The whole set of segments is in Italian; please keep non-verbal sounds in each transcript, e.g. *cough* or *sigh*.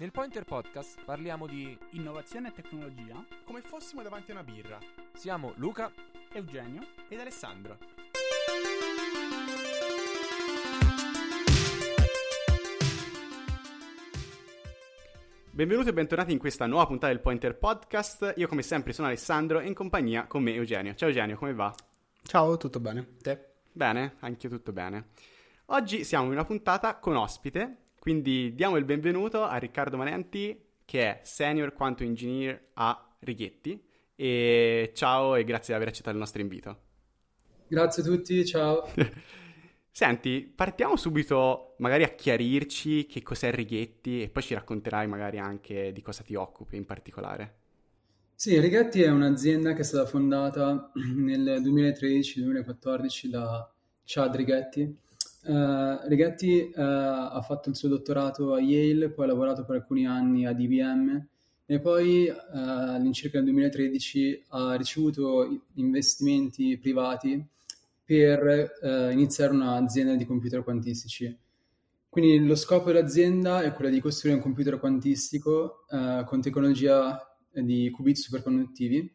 Nel Pointer Podcast parliamo di innovazione e tecnologia come fossimo davanti a una birra. Siamo Luca, Eugenio ed Alessandro. Benvenuti e bentornati in questa nuova puntata del Pointer Podcast. Io come sempre sono Alessandro e in compagnia con me Eugenio. Ciao Eugenio, come va? Ciao, tutto bene? Te? Bene, anche io tutto bene. Oggi siamo in una puntata con ospite, quindi diamo il benvenuto a Riccardo Manenti che è Senior Quantum Engineer a Righetti. E ciao e grazie di aver accettato il nostro invito. Grazie a tutti, ciao. *laughs* Senti, partiamo subito magari a chiarirci che cos'è Righetti e poi ci racconterai magari anche di cosa ti occupi in particolare. Sì, Righetti è un'azienda che è stata fondata *clears throat* nel 2013-2014 da Chad Righetti. Uh, Righetti uh, ha fatto il suo dottorato a Yale, poi ha lavorato per alcuni anni ad IBM e poi uh, all'incirca nel 2013 ha ricevuto investimenti privati per iniziare un'azienda di computer quantistici. Quindi lo scopo dell'azienda è quello di costruire un computer quantistico con tecnologia di qubit superconduttivi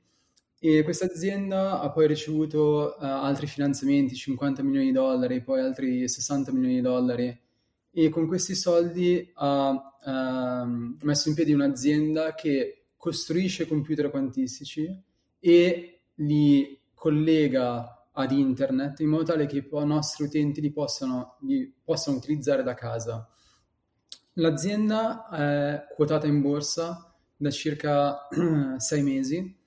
e questa azienda ha poi ricevuto uh, altri finanziamenti, 50 milioni di dollari, poi altri 60 milioni di dollari e con questi soldi ha uh, messo in piedi un'azienda che costruisce computer quantistici e li collega ad internet in modo tale che i nostri utenti li possano, li possano utilizzare da casa. L'azienda è quotata in borsa da circa *clears throat* sei mesi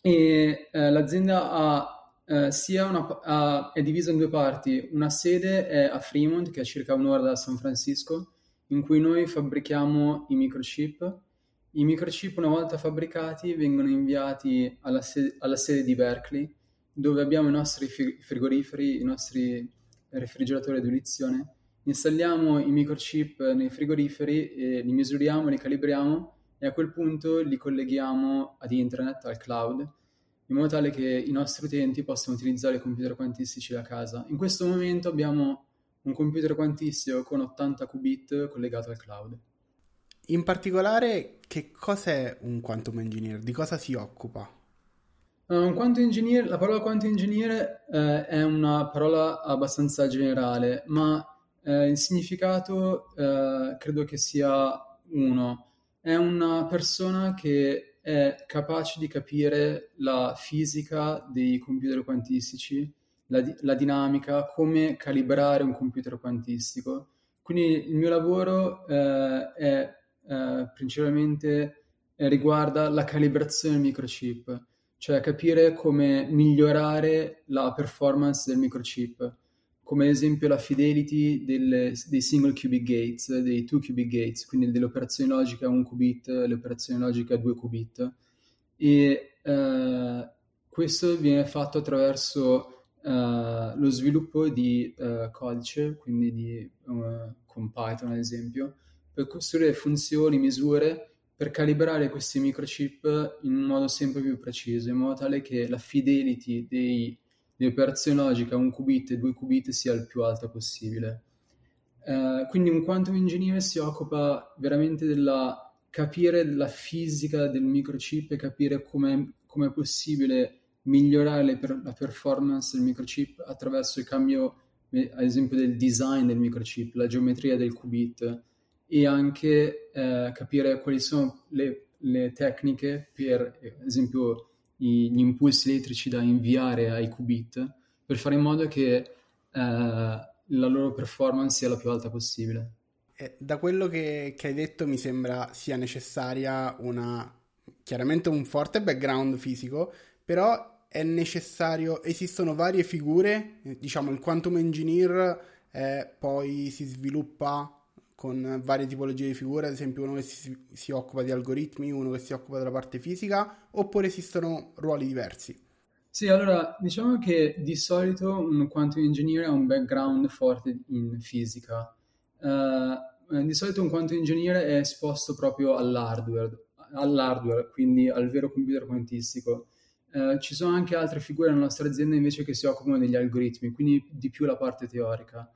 e eh, l'azienda ha, eh, sia una, ha, è divisa in due parti. Una sede è a Fremont, che è circa un'ora da San Francisco, in cui noi fabbrichiamo i microchip. I microchip, una volta fabbricati, vengono inviati alla, sede, alla sede di Berkeley, dove abbiamo i nostri frigoriferi, i nostri refrigeratori ad ebollizione. Installiamo i microchip nei frigoriferi, li misuriamo, li calibriamo e a quel punto li colleghiamo ad internet, al cloud, in modo tale che i nostri utenti possano utilizzare i computer quantistici da casa. In questo momento abbiamo un computer quantistico con 80 qubit collegato al cloud. In particolare, che cos'è un quantum engineer? Di cosa si occupa? Un quantum engineer, la parola quantum engineer eh, è una parola abbastanza generale, ma eh, il significato eh, credo che sia uno. È una persona che è capace di capire la fisica dei computer quantistici, la, la dinamica, come calibrare un computer quantistico. Quindi il mio lavoro eh, è eh, principalmente riguarda la calibrazione del microchip cioè capire come migliorare la performance del microchip, come ad esempio la fidelity delle, dei single qubit gates, dei two qubit gates, quindi delle operazioni logiche a un qubit, le operazioni logiche a due qubit. E eh, questo viene fatto attraverso eh, lo sviluppo di eh, codice, quindi di, eh, con Python ad esempio, per costruire funzioni, misure per calibrare questi microchip in un modo sempre più preciso, in modo tale che la fidelity dei, delle operazioni logiche a un qubit e due qubit sia il più alta possibile. Uh, quindi un quantum engineer si occupa veramente della capire la fisica del microchip e capire come è possibile migliorare per, la performance del microchip attraverso il cambio, ad esempio, del design del microchip, la geometria del qubit e anche eh, capire quali sono le, le, tecniche per, ad esempio, gli impulsi elettrici da inviare ai qubit per fare in modo che eh, la loro performance sia la più alta possibile. Eh, da quello che, che hai detto mi sembra sia necessaria una chiaramente un forte background fisico, però è necessario, esistono varie figure, diciamo il quantum engineer eh, poi si sviluppa con varie tipologie di figure, ad esempio uno che si, si, occupa di algoritmi, uno che si occupa della parte fisica, oppure esistono ruoli diversi? Sì, allora diciamo che di solito un quantum engineer ha un background forte in fisica. Uh, di solito un quantum engineer è esposto proprio all'hardware, all'hardware quindi al vero computer quantistico. Uh, ci sono anche altre figure nella nostra azienda invece che si occupano degli algoritmi, quindi di più la parte teorica.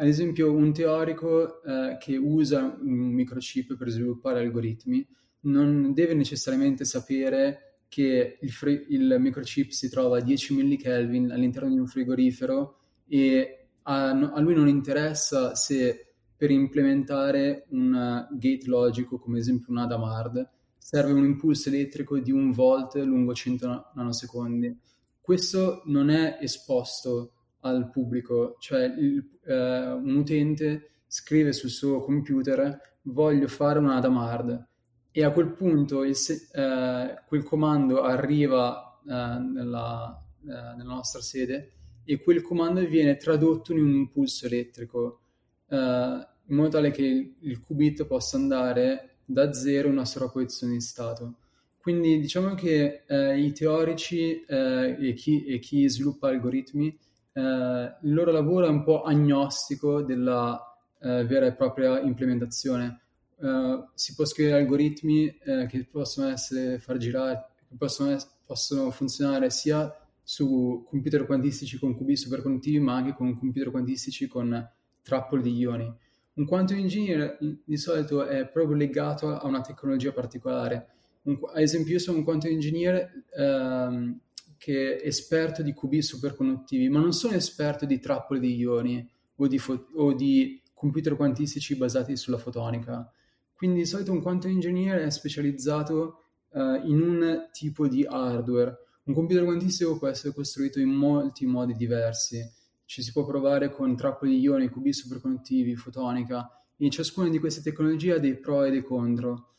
Ad esempio un teorico eh, che usa un microchip per sviluppare algoritmi non deve necessariamente sapere che il, fri- il microchip si trova a 10 millikelvin all'interno di un frigorifero e a, a lui non interessa se per implementare un gate logico, come ad esempio un Adamard, serve un impulso elettrico di un volt lungo 100 nanosecondi. Questo non è esposto al pubblico, cioè il, eh, un utente scrive sul suo computer voglio fare un Adamard e a quel punto il, eh, quel comando arriva eh, nella, eh, nella, nostra sede e quel comando viene tradotto in un impulso elettrico eh, in modo tale che il, il qubit possa andare da zero in una sovrapposizione di stato. Quindi diciamo che eh, i teorici e chi, e, chi, sviluppa algoritmi, il loro lavoro è un po' agnostico della vera e propria implementazione uh, si può scrivere algoritmi uh, che possono essere far girare, che possono, possono, funzionare sia su computer quantistici con cubi superconduttivi, ma anche con computer quantistici con trappole di ioni. Un quantum engineer di solito è proprio legato a una tecnologia particolare. Un, ad esempio, io sono un quantum engineer um, che è esperto di QB superconduttivi, ma non sono esperto di trappole di ioni o di, fo- o di computer quantistici basati sulla fotonica. Quindi di solito un quantum engineer è specializzato uh, in un tipo di hardware. Un computer quantistico può essere costruito in molti modi diversi. Ci si può provare con trappole di ioni, cubi superconduttivi, fotonica, e ciascuna di queste tecnologie ha dei pro e dei contro.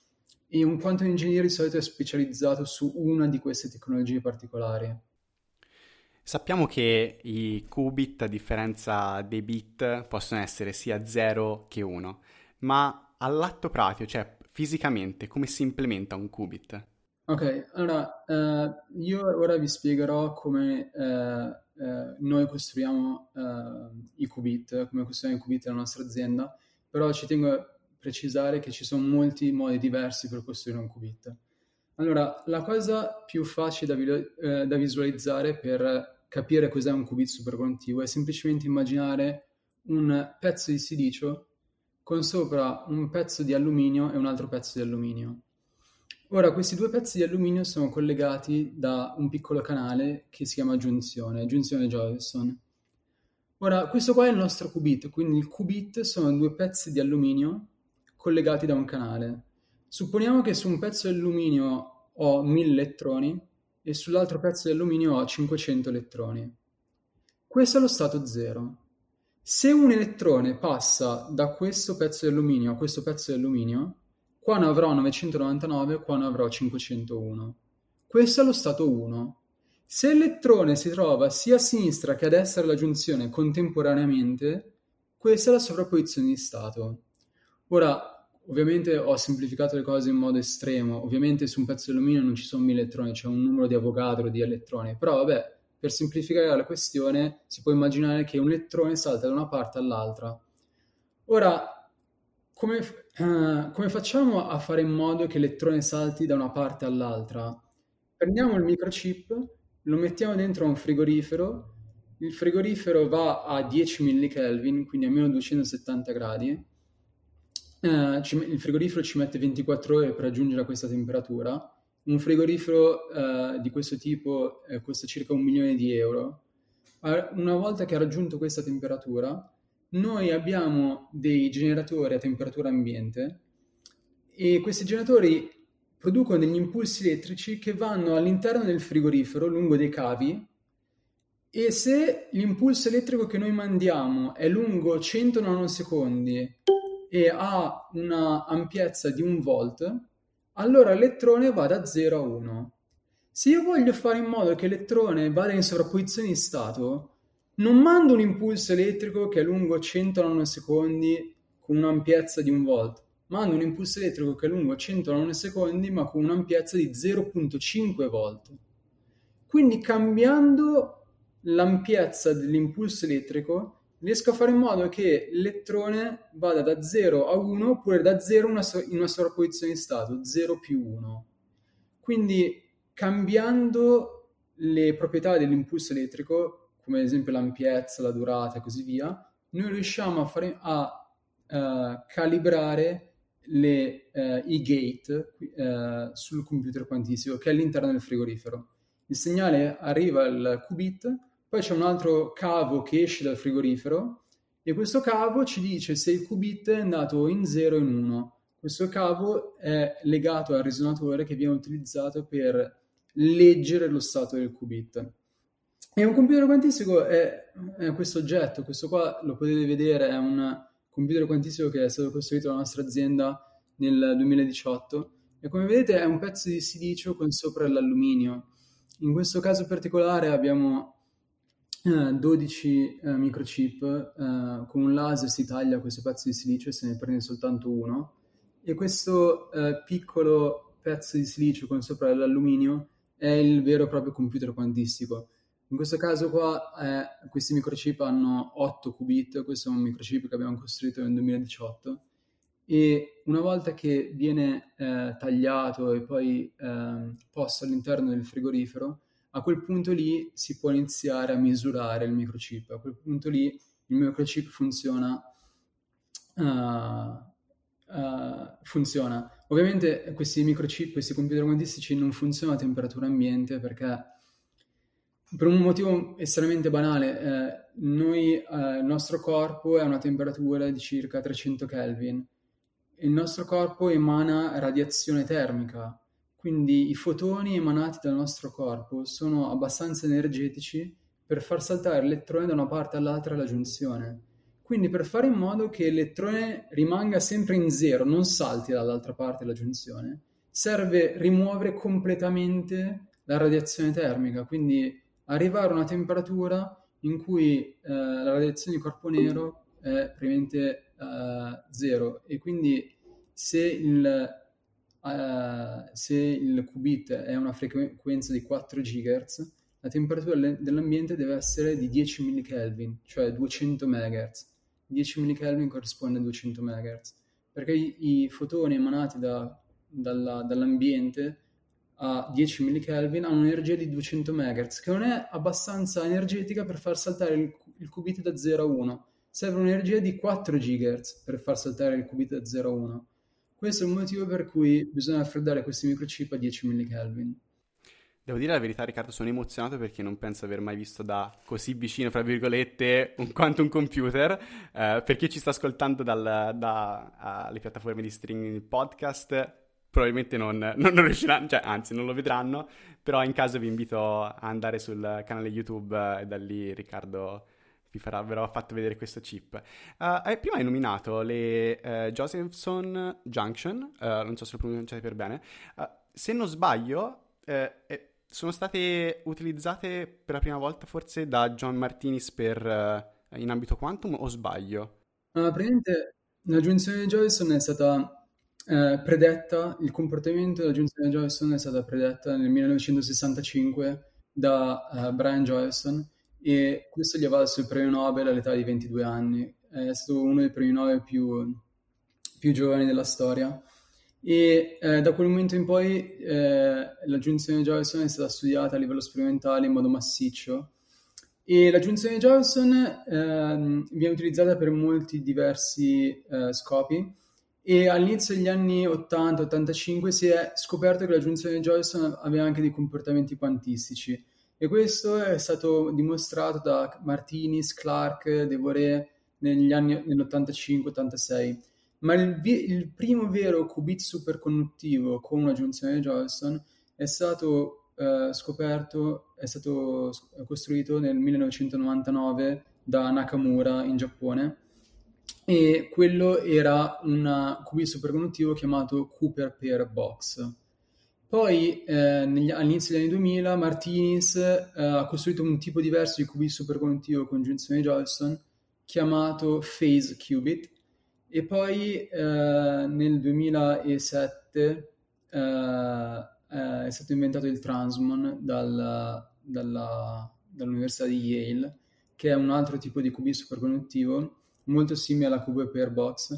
E un quantum engineer di solito è specializzato su una di queste tecnologie particolari. Sappiamo che i qubit, a differenza dei bit, possono essere sia 0 che 1, ma all'atto pratico, cioè fisicamente, come si implementa un qubit? Ok, allora eh, io ora vi spiegherò come eh, eh, noi costruiamo eh, i qubit, come costruiamo i qubit nella nostra azienda, però ci tengo precisare che ci sono molti modi diversi per costruire un qubit. Allora, la cosa più facile da, vi- eh, da visualizzare per capire cos'è un qubit superconduttivo è semplicemente immaginare un pezzo di silicio con sopra un pezzo di alluminio e un altro pezzo di alluminio. Ora, questi due pezzi di alluminio sono collegati da un piccolo canale che si chiama giunzione, giunzione Josephson. Ora, questo qua è il nostro qubit, quindi il qubit sono due pezzi di alluminio collegati da un canale. Supponiamo che su un pezzo di alluminio ho 1000 elettroni e sull'altro pezzo di alluminio ho 500 elettroni. Questo è lo stato zero. Se un elettrone passa da questo pezzo di alluminio a questo pezzo di alluminio, qua ne avrò 999, qua ne avrò 501. Questo è lo stato 1. Se l'elettrone si trova sia a sinistra che a destra della giunzione contemporaneamente, questa è la sovrapposizione di stato. Ora, ovviamente ho semplificato le cose in modo estremo, ovviamente su un pezzo di alluminio non ci sono 1000 elettroni, c'è un numero di Avogadro di elettroni, però vabbè, per semplificare la questione, si può immaginare che un elettrone salta da una parte all'altra. Ora, come, uh, come facciamo a fare in modo che l'elettrone salti da una parte all'altra? Prendiamo il microchip, lo mettiamo dentro a un frigorifero, il frigorifero va a 10 millikelvin, quindi a meno 270 gradi, uh, ci, il frigorifero ci mette 24 ore per raggiungere questa temperatura, un frigorifero uh, di questo tipo eh, costa circa un milione di euro. Una volta che ha raggiunto questa temperatura, noi abbiamo dei generatori a temperatura ambiente e questi generatori producono degli impulsi elettrici che vanno all'interno del frigorifero lungo dei cavi e se l'impulso elettrico che noi mandiamo è lungo 100 nanosecondi e ha una ampiezza di un volt, allora l'elettrone va da 0 a 1. Se io voglio fare in modo che l'elettrone vada in sovrapposizione di stato, non mando un impulso elettrico che è lungo 100 nanosecondi con un'ampiezza di 1 volt, mando un impulso elettrico che è lungo 100 nanosecondi ma con un'ampiezza di 0.5 volt. Quindi cambiando l'ampiezza dell'impulso elettrico riesco a fare in modo che l'elettrone vada da 0 a 1 oppure da 0 in una, sovrapposizione di stato, 0 più 1. Quindi cambiando le proprietà dell'impulso elettrico, come ad esempio l'ampiezza, la durata e così via, noi riusciamo a, fare, a uh, calibrare le, uh, i gate uh, sul computer quantistico che è all'interno del frigorifero. Il segnale arriva al qubit, poi c'è un altro cavo che esce dal frigorifero e questo cavo ci dice se il qubit è andato in 0 o in 1. Questo cavo è legato al risonatore che viene utilizzato per leggere lo stato del qubit. E un computer quantistico è, è, questo oggetto, questo qua lo potete vedere, è un computer quantistico che è stato costruito dalla nostra azienda nel 2018 e come vedete è un pezzo di silicio con sopra l'alluminio. In questo caso particolare abbiamo 12 eh, microchip, eh, con un laser si taglia questo pezzo di silicio e se ne prende soltanto uno e questo eh, piccolo pezzo di silicio con sopra l'alluminio è il vero e proprio computer quantistico. In questo caso qua eh, questi microchip hanno 8 qubit, questo è un microchip che abbiamo costruito nel 2018 e una volta che viene eh, tagliato e poi eh, posto all'interno del frigorifero, a quel punto lì si può iniziare a misurare il microchip. A quel punto lì il microchip funziona. Uh, uh, funziona. Ovviamente questi microchip, questi computer quantistici non funzionano a temperatura ambiente perché per un motivo estremamente banale, eh, noi, eh, il nostro corpo è a una temperatura di circa 300 Kelvin. Il nostro corpo emana radiazione termica, quindi i fotoni emanati dal nostro corpo sono abbastanza energetici per far saltare l'elettrone da una parte all'altra della giunzione. Quindi per fare in modo che l'elettrone rimanga sempre in zero, non salti dall'altra parte della giunzione, serve rimuovere completamente la radiazione termica, quindi arrivare a una temperatura in cui eh, la radiazione di corpo nero è praticamente eh, zero e quindi se il, uh, se il qubit è una frequenza di 4 GHz, la temperatura dell'ambiente deve essere di 10 millikelvin, cioè 200 MHz. 10 millikelvin corrisponde a 200 MHz, perché i, i fotoni emanati da, dalla, dall'ambiente a 10 millikelvin hanno un'energia di 200 MHz, che non è abbastanza energetica per far saltare il, il qubit da 0 a 1. Serve un'energia di 4 GHz per far saltare il qubit da 0 a 1. Questo è il motivo per cui bisogna raffreddare questi microchip a 10 millikelvin. Devo dire la verità, Riccardo, sono emozionato perché non penso aver mai visto da così vicino, fra virgolette, un *laughs* quantum computer. Eh, per chi ci sta ascoltando dalle da, piattaforme di streaming podcast, probabilmente non, non, non, riusciranno, cioè anzi non lo vedranno, però in caso vi invito ad andare sul canale YouTube e da lì Riccardo vi farà, verrà fatto vedere questo chip. Uh, eh, prima hai nominato le uh, Josephson Junction, uh, non so se lo pronunciate per bene. se non sbaglio, eh, sono state utilizzate per la prima volta forse da John Martinis per, in ambito quantum o sbaglio? Praticamente la giunzione di Josephson è stata predetta, il comportamento della giunzione di Josephson è stata predetta nel 1965 da Brian Josephson e questo gli ha valso il premio Nobel all'età di 22 anni. È stato uno dei premi Nobel più, più giovani della storia. E eh, da quel momento in poi eh, la giunzione di Johnson è stata studiata a livello sperimentale in modo massiccio e la giunzione di Johnson eh, viene utilizzata per molti diversi eh, scopi e all'inizio degli anni 80-85 si è scoperto che la giunzione di Johnson aveva anche dei comportamenti quantistici e questo è stato dimostrato da Martinis, Clark, Devoré negli anni nell'85-86. Ma il, il, primo vero qubit superconduttivo con una giunzione di Johnson è stato eh, scoperto, è stato costruito nel 1999 da Nakamura in Giappone e quello era un qubit superconduttivo chiamato Cooper Pair Box poi eh, negli, all'inizio degli anni 2000 Martinez eh, ha costruito un tipo diverso di qubit superconduttivo con giunzione Johnson chiamato phase qubit. E poi eh, nel 2007 eh, è stato inventato il Transmon dal, dalla, dall'Università di Yale che è un altro tipo di qubit superconduttivo molto simile alla Cube Pair Box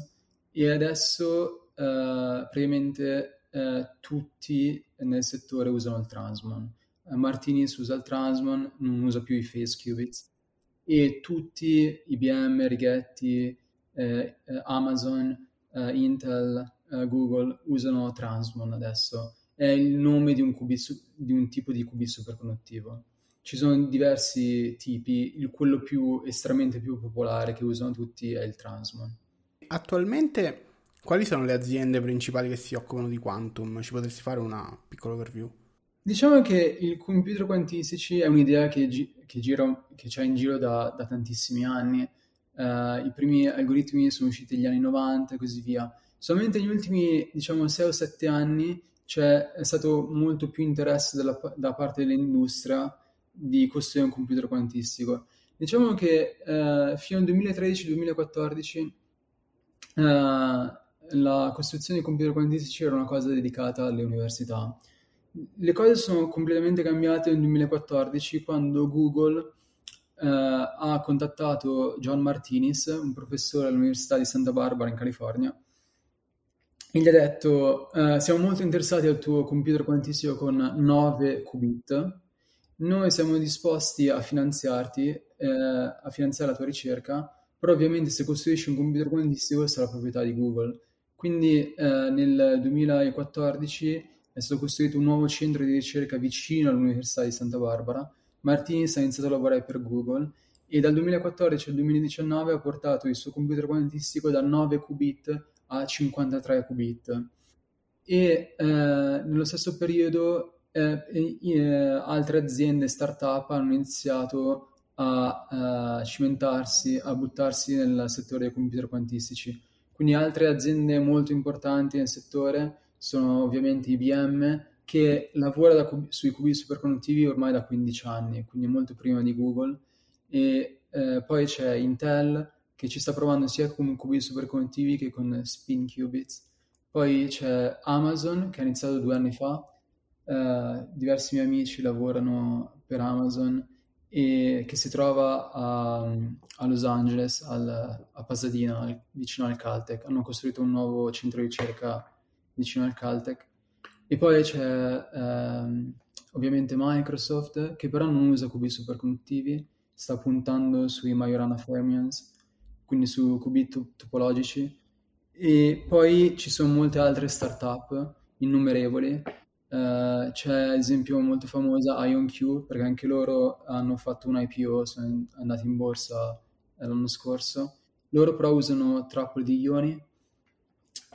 e adesso eh, praticamente eh, tutti nel settore usano il Transmon. Eh, Martinis usa il Transmon, non usa più i Phase Qubits. e tutti IBM, Rigetti, eh, eh, Amazon, eh, Intel, eh, Google usano Transmon adesso. È il nome di un, qubit, di un tipo di qubit superconduttivo. Ci sono diversi tipi, il, quello più estremamente più popolare che usano tutti è il Transmon. Attualmente quali sono le aziende principali che si occupano di quantum? Ci potresti fare una piccola overview? Diciamo che i computer quantistici è un'idea che, gi- che, gira, che c'è in giro da, da tantissimi anni. Uh, I primi algoritmi sono usciti negli anni 90 e così via. Solamente negli ultimi, diciamo, 6 o 7 anni c'è stato molto più interesse dalla, da parte dell'industria di costruire un computer quantistico. Diciamo che uh, fino al 2013-2014 uh, la costruzione di computer quantistici era una cosa dedicata alle università. Le cose sono completamente cambiate nel 2014 quando Google eh, ha contattato John Martinez, un professore all'Università di Santa Barbara in California, e gli ha detto eh, siamo molto interessati al tuo computer quantistico con 9 qubit, noi siamo disposti a finanziarti, eh, a finanziare la tua ricerca, però ovviamente se costruisci un computer quantistico sarà proprietà di Google. Quindi eh, nel 2014 è stato costruito un nuovo centro di ricerca vicino all'Università di Santa Barbara. Martinez ha iniziato a lavorare per Google e dal 2014 al 2019 ha portato il suo computer quantistico da 9 qubit a 53 qubit. E eh, nello stesso periodo eh, eh, altre aziende start-up hanno iniziato a, a cimentarsi, a buttarsi nel settore dei computer quantistici. Quindi altre aziende molto importanti nel settore sono ovviamente IBM che lavora da, sui cubi superconduttivi ormai da 15 anni, quindi molto prima di Google, e eh, poi c'è Intel che ci sta provando sia con cubi superconduttivi che con spin qubits. Poi c'è Amazon che ha iniziato due anni fa, eh, diversi miei amici lavorano per Amazon e che si trova a, a Los Angeles, al, a Pasadena, al, vicino al Caltech. Hanno costruito un nuovo centro di ricerca vicino al Caltech. E poi c'è ehm, ovviamente Microsoft, che però non usa cubi superconduttivi, sta puntando sui Majorana fermions, quindi su cubi topologici. E poi ci sono molte altre startup, innumerevoli. Uh, c'è ad esempio molto famosa IonQ, perché anche loro hanno fatto un IPO, sono andati in borsa l'anno scorso. Loro però usano trappole di ioni.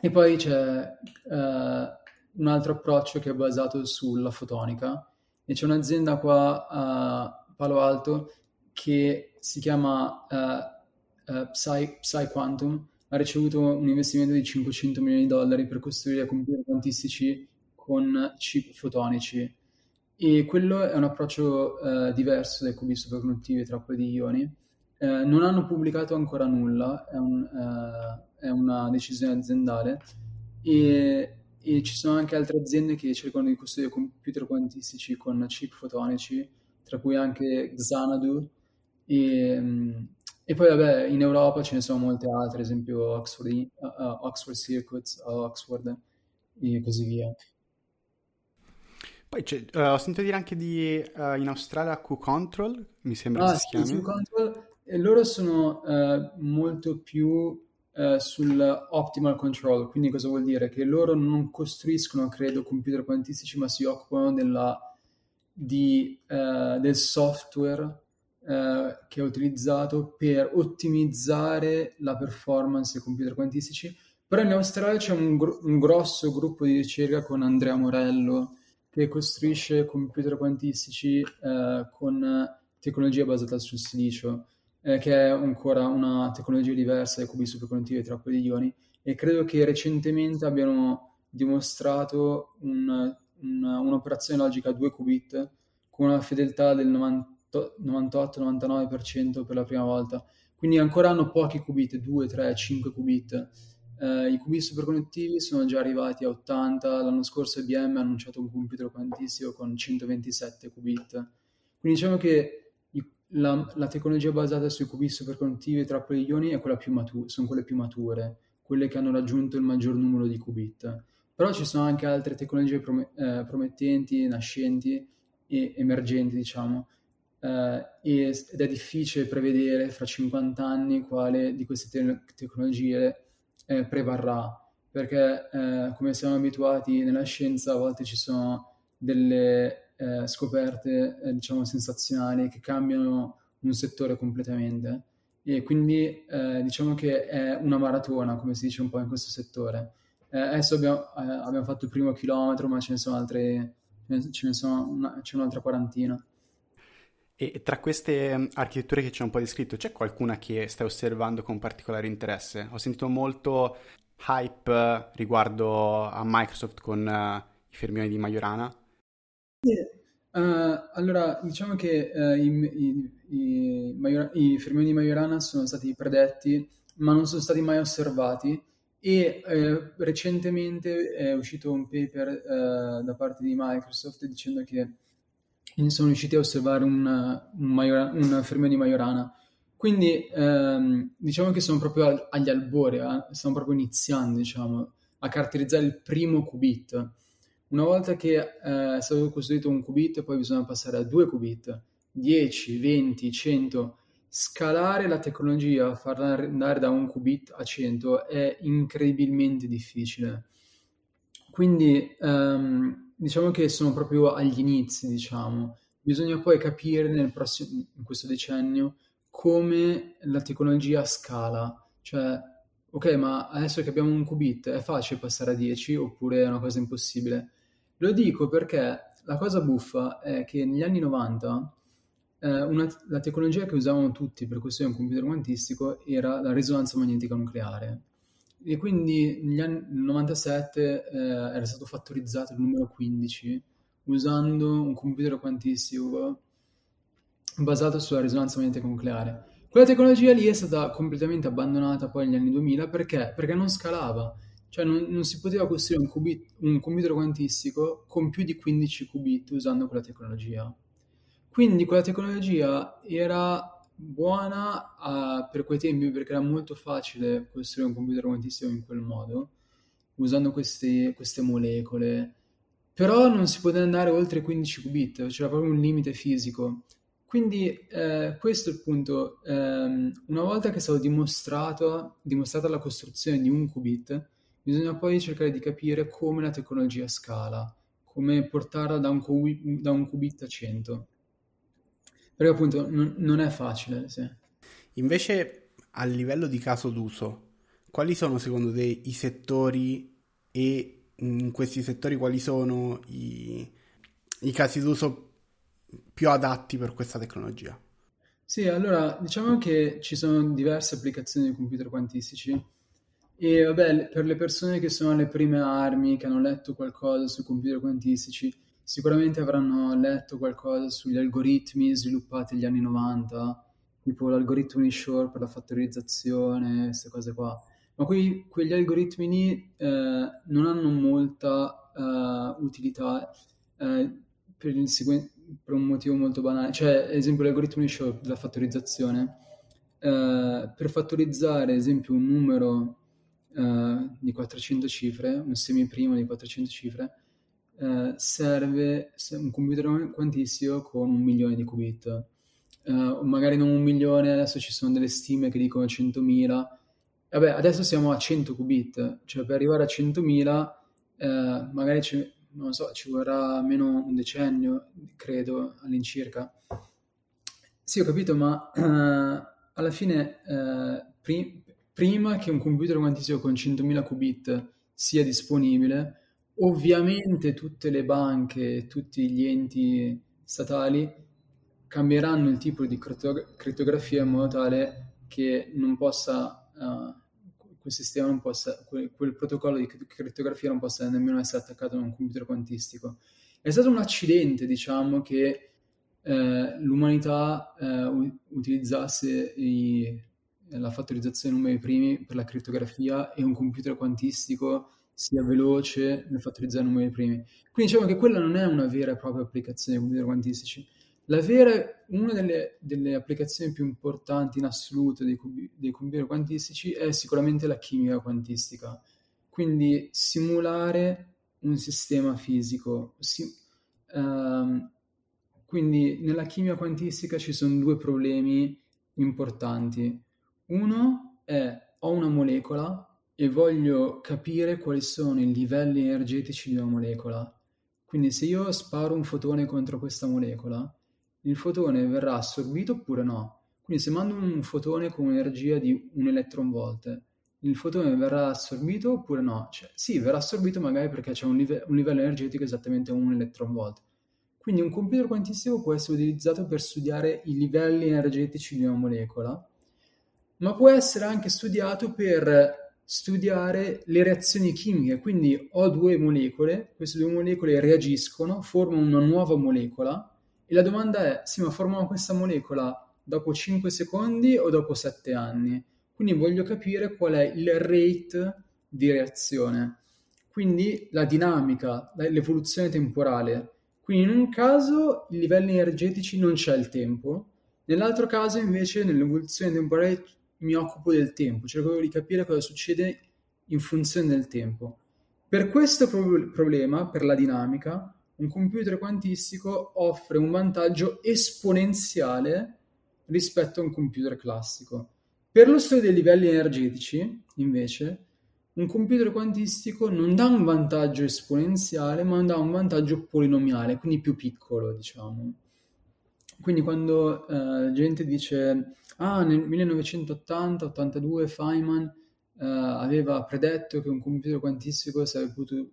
E poi c'è uh, un altro approccio che è basato sulla fotonica. E c'è un'azienda qua a Palo Alto che si chiama uh, uh, Psy, Psy Quantum, ha ricevuto un investimento di 500 milioni di dollari per costruire computer quantistici con chip fotonici e quello è un approccio uh, diverso dai cubi superconduttivi e trappole di ioni. Uh, non hanno pubblicato ancora nulla, è un, uh, è una decisione aziendale e, e, ci sono anche altre aziende che cercano di costruire computer quantistici con chip fotonici, tra cui anche Xanadu e, e poi vabbè in Europa ce ne sono molte altre, ad esempio Oxford, uh, Oxford Circuits, Oxford e così via. Poi uh, ho sentito dire anche di uh, in Australia Q-Control, mi sembra ah, che si chiami. Q-Control, e loro sono molto più Uh, sul optimal control. Quindi cosa vuol dire? Che loro non costruiscono, credo, computer quantistici, ma si occupano della, di, uh, del software uh, che è utilizzato per ottimizzare la performance dei computer quantistici. Però in Australia c'è un, gr- un grosso gruppo di ricerca con Andrea Morello che costruisce computer quantistici con tecnologia basata sul silicio eh, che è ancora una tecnologia diversa dai cubi superconduttivi e trappole di ioni e credo che recentemente abbiano dimostrato un, un, un'operazione logica a 2 qubit con una fedeltà del 98-99% per la prima volta. Quindi ancora hanno pochi qubit, 2, 3, 5 qubit. Eh, I qubit superconduttivi sono già arrivati a 80, l'anno scorso IBM ha annunciato un computer quantistico con 127 qubit. Quindi diciamo che la, la, tecnologia basata sui cubi superconduttivi e trappole di ioni matu- sono quelle più mature, quelle che hanno raggiunto il maggior numero di qubit. Però ci sono anche altre tecnologie prom- eh, promettenti, nascenti e emergenti, diciamo. eh, ed è difficile prevedere fra 50 anni quale di queste te- tecnologie eh, prevarrà, perché eh, come siamo abituati nella scienza a volte ci sono delle eh, scoperte, eh, diciamo, sensazionali che cambiano un settore completamente e quindi eh, diciamo che è una maratona, come si dice un po' in questo settore. adesso abbiamo, abbiamo, fatto il primo chilometro, ma ce ne sono altre, ce ne sono una, un'altra quarantina. E tra queste mm, architetture che c'è un po' descritto, c'è qualcuna che stai osservando con particolare interesse? Ho sentito molto hype riguardo a Microsoft con uh, i fermioni di Majorana. Sì. Uh, allora, diciamo che uh, i, i, i, Major- i, fermioni di Majorana sono stati predetti, ma non sono stati mai osservati e eh, recentemente è uscito un paper da parte di Microsoft dicendo che sono riusciti a osservare un, un, Majora, un fermione di Majorana. Quindi ehm, diciamo che sono proprio agli albori, eh? stiamo proprio iniziando diciamo, a caratterizzare il primo qubit. Una volta che eh, è stato costruito un qubit, poi bisogna passare a due qubit, 10, 20, 100. Scalare la tecnologia, farla andare da un qubit a 100 è incredibilmente difficile. Quindi ehm, diciamo che sono proprio agli inizi, diciamo. Bisogna poi capire nel prossimo, in questo decennio come la tecnologia scala. Cioè, ok, ma adesso che abbiamo un qubit è facile passare a 10 oppure è una cosa impossibile? Lo dico perché la cosa buffa è che negli anni 90 eh, una, la tecnologia che usavamo tutti per costruire un computer quantistico era la risonanza magnetica nucleare. E quindi negli anni 97 eh, era stato fattorizzato il numero 15 usando un computer quantistico basato sulla risonanza magnetica nucleare. Quella tecnologia lì è stata completamente abbandonata poi negli anni 2000 perché? Perché non scalava, cioè non, non si poteva costruire un, qubit, un computer quantistico con più di 15 qubit usando quella tecnologia. Quindi quella tecnologia era buona uh, per quei tempi perché era molto facile costruire un computer quantistico in quel modo, usando queste, queste molecole, però non si poteva andare oltre 15 qubit, c'era proprio un limite fisico. Quindi eh, questo è il punto. Um, una volta che è stata dimostrata la costruzione di un qubit, bisogna poi cercare di capire come la tecnologia scala, come portarla da un, qubit, da un qubit a 100. Perché appunto non, non è facile, sì. Invece a livello di caso d'uso, quali sono secondo te i settori e in questi settori quali sono i, i casi d'uso più adatti per questa tecnologia? Sì, allora diciamo che ci sono diverse applicazioni di computer quantistici e vabbè, per le persone che sono alle prime armi, che hanno letto qualcosa sui computer quantistici, sicuramente avranno letto qualcosa sugli algoritmi sviluppati negli anni 90, tipo l'algoritmo di Shor per la fattorizzazione, queste cose qua. Ma que- quegli algoritmi lì eh, non hanno molta uh, utilità eh, per, seguen- per, un motivo molto banale. Cioè, ad esempio, l'algoritmo di Shor della fattorizzazione, eh, per fattorizzare, ad esempio, un numero eh, di 400 cifre, un semiprimo di 400 cifre, eh, serve un computer quantistico con un milione di qubit. Uh, magari non un milione, adesso ci sono delle stime che dicono 100.000. Vabbè, adesso siamo a 100 qubit, cioè per arrivare a 100.000 eh, magari ci, so, ci vorrà almeno un decennio, credo, all'incirca. Sì, ho capito, ma eh, alla fine, eh, pri- prima che un computer quantistico con 100.000 qubit sia disponibile, Ovviamente tutte le banche, tutti gli enti statali cambieranno il tipo di crittografia in modo tale che non possa, uh, quel sistema non possa, quel, quel, protocollo di crittografia non possa nemmeno essere attaccato a un computer quantistico. È stato un accidente, diciamo, che eh, l'umanità eh, utilizzasse i, la fattorizzazione dei numeri primi per la crittografia e un computer quantistico sia veloce nel fattorizzare numeri primi. Quindi diciamo che quella non è una vera e propria applicazione dei computer quantistici. La vera, una delle, delle applicazioni più importanti in assoluto dei, dei, computer quantistici è sicuramente la chimica quantistica. Quindi simulare un sistema fisico. Si, um, Quindi nella chimica quantistica ci sono due problemi importanti. Uno è ho una molecola e voglio capire quali sono i livelli energetici di una molecola. Quindi se io sparo un fotone contro questa molecola, il fotone verrà assorbito oppure no? Quindi se mando un fotone con un'energia di un electron volt, il fotone verrà assorbito oppure no? Cioè, sì, verrà assorbito magari perché c'è un, live- un livello energetico esattamente un electron volt. Quindi un computer quantistico può essere utilizzato per studiare i livelli energetici di una molecola, ma può essere anche studiato per studiare le reazioni chimiche. Quindi ho due molecole, queste due molecole reagiscono, formano una nuova molecola e la domanda è, sì, ma formano questa molecola dopo 5 secondi o dopo 7 anni? Quindi voglio capire qual è il rate di reazione. Quindi la dinamica, l'evoluzione temporale. Quindi in un caso i livelli energetici non c'è il tempo, nell'altro caso invece nell'evoluzione temporale mi occupo del tempo, cerco di capire cosa succede in funzione del tempo. Per questo pro- problema, per la dinamica, un computer quantistico offre un vantaggio esponenziale rispetto a un computer classico. Per lo studio dei livelli energetici, invece, un computer quantistico non dà un vantaggio esponenziale, ma dà un vantaggio polinomiale, quindi più piccolo, diciamo. Quindi quando eh, gente dice, ah, nel 1980-82 Feynman eh, aveva predetto che un computer quantistico sarebbe potuto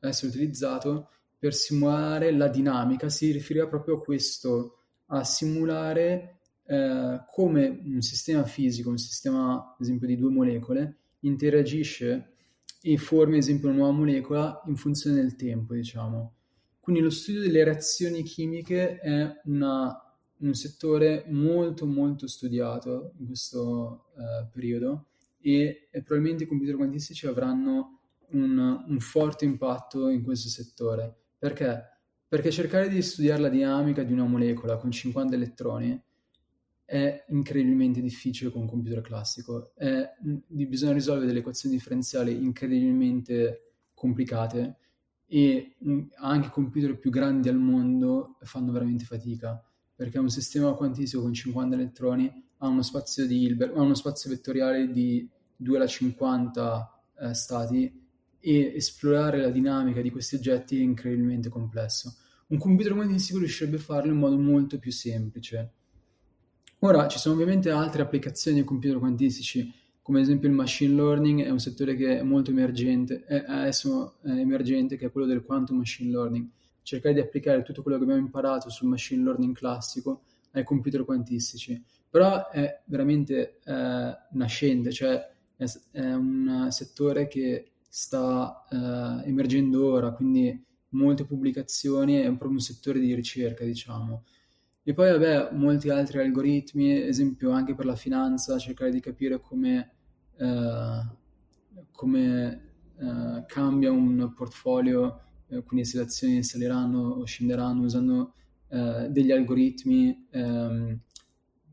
essere utilizzato per simulare la dinamica, si riferiva proprio a questo, a simulare eh, come un sistema fisico, un sistema ad esempio di due molecole, interagisce e forma ad esempio una nuova molecola in funzione del tempo, diciamo. Quindi lo studio delle reazioni chimiche è una, un settore molto molto studiato in questo uh, periodo e, e, probabilmente i computer quantistici avranno un, un forte impatto in questo settore. Perché? Perché cercare di studiare la dinamica di una molecola con 50 elettroni è incredibilmente difficile con un computer classico. È, bisogna risolvere delle equazioni differenziali incredibilmente complicate e anche computer più grandi al mondo fanno veramente fatica perché un sistema quantistico con 50 elettroni ha uno spazio, di Hilbert, ha uno spazio vettoriale di 2 alla 50 eh, stati e esplorare la dinamica di questi oggetti è incredibilmente complesso. Un computer quantistico riuscirebbe a farlo in modo molto più semplice Ora ci sono ovviamente altre applicazioni di computer quantistici, come ad esempio il machine learning, è un settore che è molto emergente, è adesso è emergente, che è quello del quantum machine learning. Cercare di applicare tutto quello che abbiamo imparato sul machine learning classico ai computer quantistici. Però è veramente eh, nascente, cioè è, è, un settore che sta eh, emergendo ora, quindi molte pubblicazioni, è proprio un settore di ricerca, diciamo. E poi, vabbè, molti altri algoritmi, esempio anche per la finanza, cercare di capire come, eh, come eh, cambia un portfolio, eh, quindi se le azioni saliranno o scenderanno usando eh, degli algoritmi ehm,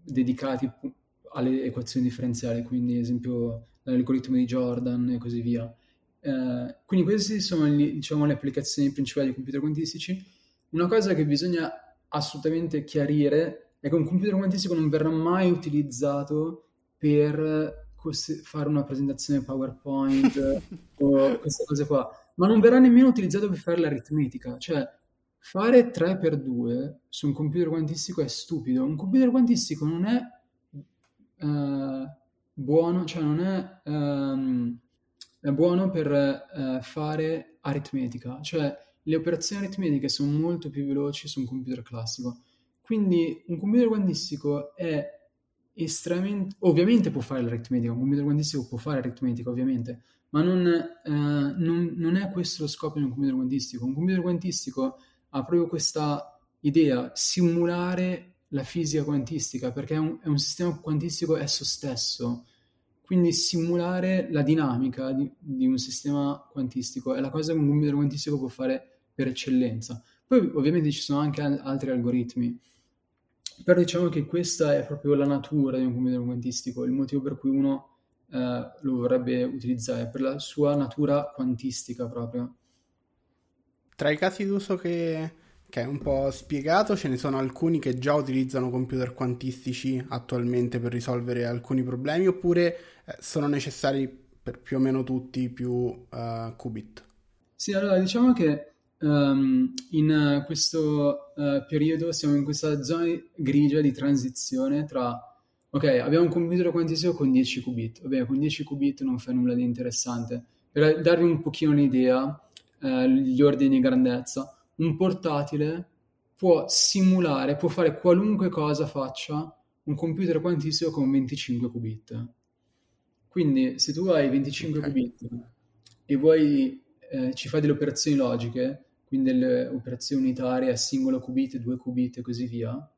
dedicati alle equazioni differenziali, quindi ad esempio l'algoritmo di Jordan e così via. Eh, quindi queste sono gli, diciamo, le applicazioni principali dei computer quantistici. Una cosa che bisogna assolutamente chiarire è che un computer quantistico non verrà mai utilizzato per fare una presentazione PowerPoint *laughs* o queste cose qua, ma non verrà nemmeno utilizzato per fare l'aritmetica, cioè fare 3x2 su un computer quantistico è stupido, un computer quantistico non è uh, buono, cioè non è, um, è buono per uh, fare aritmetica, cioè le operazioni aritmetiche sono molto più veloci su un computer classico. Quindi un computer quantistico è estremamente... Ovviamente può fare l'aritmetica, un computer quantistico può fare aritmetica, ovviamente, ma non, eh, non, non è questo lo scopo di un computer quantistico. Un computer quantistico ha proprio questa idea, simulare la fisica quantistica, perché è un, è un sistema quantistico esso stesso. Quindi simulare la dinamica di, di, un sistema quantistico è la cosa che un computer quantistico può fare per eccellenza. Poi ovviamente ci sono anche altri algoritmi, però diciamo che questa è proprio la natura di un computer quantistico, il motivo per cui uno eh, lo vorrebbe utilizzare, per la sua natura quantistica proprio. Tra i casi d'uso che, Ok, un po' spiegato, ce ne sono alcuni che già utilizzano computer quantistici attualmente per risolvere alcuni problemi oppure eh, sono necessari per più o meno tutti più uh, qubit? Sì, allora diciamo che um, in questo uh, periodo siamo in questa zona grigia di transizione tra ok, abbiamo un computer quantistico con 10 qubit, vabbè, con 10 qubit non fa nulla di interessante. Per darvi un pochino un'idea, gli ordini di grandezza, un portatile può simulare, può fare qualunque cosa faccia un computer quantistico con 25 qubit. Quindi se tu hai 25 okay. qubit e vuoi, eh, ci fai delle operazioni logiche, quindi delle operazioni unitarie a singolo qubit, due qubit e così via,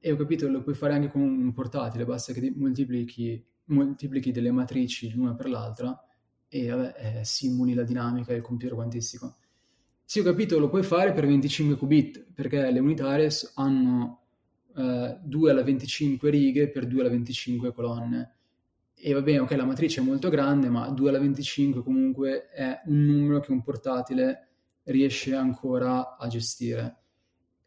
e ho capito lo puoi fare anche con un portatile, basta che moltiplichi, moltiplichi delle matrici l'una per l'altra e vabbè, eh, simuli la dinamica del computer quantistico. Sì, ho capito, lo puoi fare per 25 qubit, perché le unitarie hanno eh, 2 alla 25 righe per 2 alla 25 colonne. E va bene, ok, la matrice è molto grande, ma 2 alla 25 comunque è un numero che un portatile riesce ancora a gestire.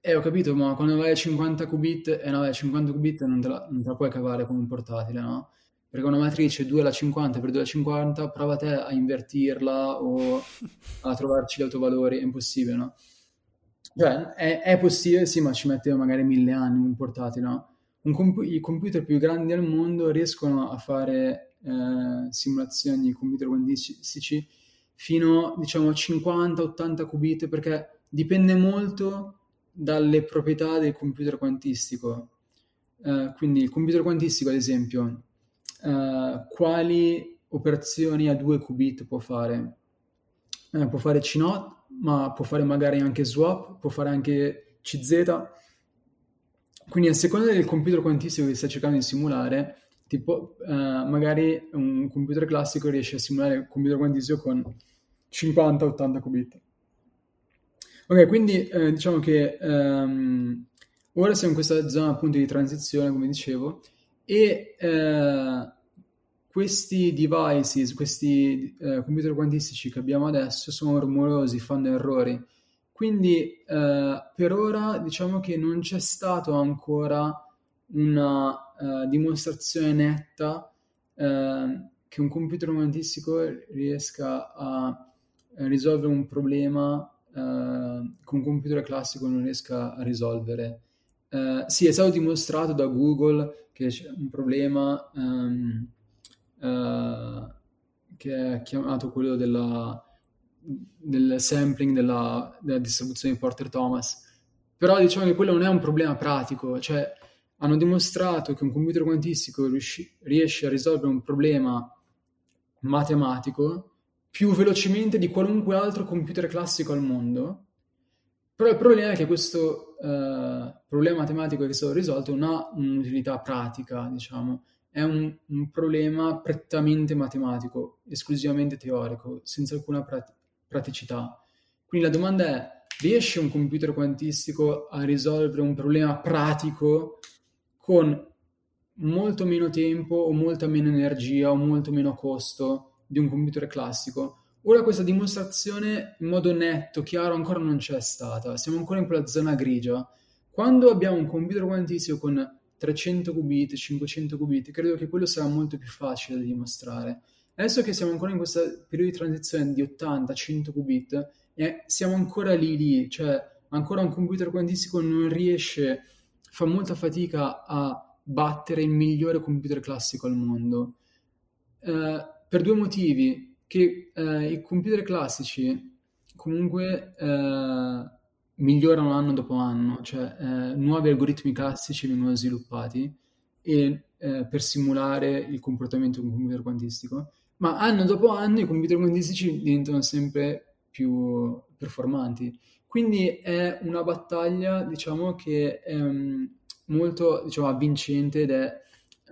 E ho capito, ma quando vai a 50 qubit, eh no, 50 qubit non te, la, non te la puoi cavare con un portatile, no? perché una matrice 2 alla 50 per 2 alla 50 prova te a invertirla o a trovarci gli autovalori, è impossibile, no? Cioè, è, è possibile, sì, ma ci mette magari mille anni un portatile, no? Un comp- I computer più grandi al mondo riescono a fare eh, simulazioni di computer quantistici fino, diciamo, a 50-80 qubit, perché dipende molto dalle proprietà del computer quantistico. Uh, quindi il computer quantistico, ad esempio, uh, quali operazioni a due qubit può fare. Uh, può fare CNOT, ma può fare magari anche swap, può fare anche CZ. Quindi a seconda del computer quantistico che sta cercando di simulare, tipo magari un computer classico riesce a simulare il computer quantistico con 50-80 qubit. Ok, quindi eh, diciamo che um, ora siamo in questa zona appunto di transizione, come dicevo, e eh, questi devices, questi eh, computer quantistici che abbiamo adesso sono rumorosi, fanno errori. Quindi eh, per ora diciamo che non c'è stato ancora una uh, dimostrazione netta uh, che un computer quantistico riesca a risolvere un problema uh, che un computer classico non riesca a risolvere. sì, è stato dimostrato da Google che c'è un problema um, uh, che è chiamato quello della, del sampling della, della distribuzione di Porter-Thomas. Però diciamo che quello non è un problema pratico, cioè hanno dimostrato che un computer quantistico riusci- riesce a risolvere un problema matematico più velocemente di qualunque altro computer classico al mondo, però il problema è che questo uh, problema matematico che è stato risolto non ha un'utilità pratica, diciamo, è un, un problema prettamente matematico, esclusivamente teorico, senza alcuna prat- praticità. Quindi la domanda è, riesce un computer quantistico a risolvere un problema pratico con molto meno tempo o molta meno energia o molto meno costo di un computer classico? Ora questa dimostrazione in modo netto, chiaro, ancora non c'è stata, siamo ancora in quella zona grigia. Quando abbiamo un computer quantistico con 300 qubit, 500 qubit, credo che quello sarà molto più facile da dimostrare. Adesso che siamo ancora in questo periodo di transizione di 80-100 qubit, e siamo ancora lì lì, cioè ancora un computer quantistico non riesce, fa molta fatica a battere il migliore computer classico al mondo. Uh, per due motivi, che uh, i computer classici comunque uh, migliorano anno dopo anno, cioè eh, nuovi algoritmi classici vengono sviluppati e, eh, per simulare il comportamento di un computer quantistico, ma anno dopo anno i computer quantistici diventano sempre più performanti. Quindi è una battaglia, diciamo, che è um, molto diciamo, avvincente ed è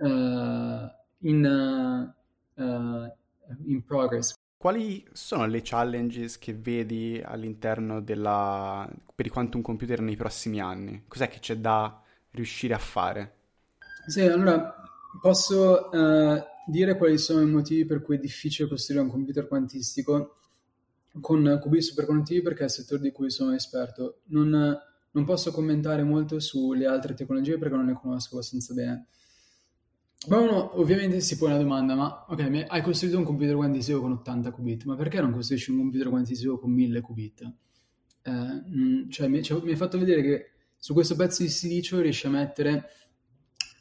uh, in, in progress. Quali sono le challenges che vedi all'interno della... per quantum computer nei prossimi anni? Cos'è che c'è da riuscire a fare? Sì, allora posso uh, dire quali sono i motivi per cui è difficile costruire un computer quantistico con cubi superconduttivi perché è il settore di cui sono esperto. Non, non posso commentare molto sulle altre tecnologie perché non ne conosco abbastanza bene. Ma uno ovviamente si pone la domanda, ma ok, hai costruito un computer quantisico con 80 qubit, ma perché non costruisci un computer quantisico con 1000 qubit? Eh, cioè, mi, cioè, mi hai fatto vedere che su questo pezzo di silicio riesci a mettere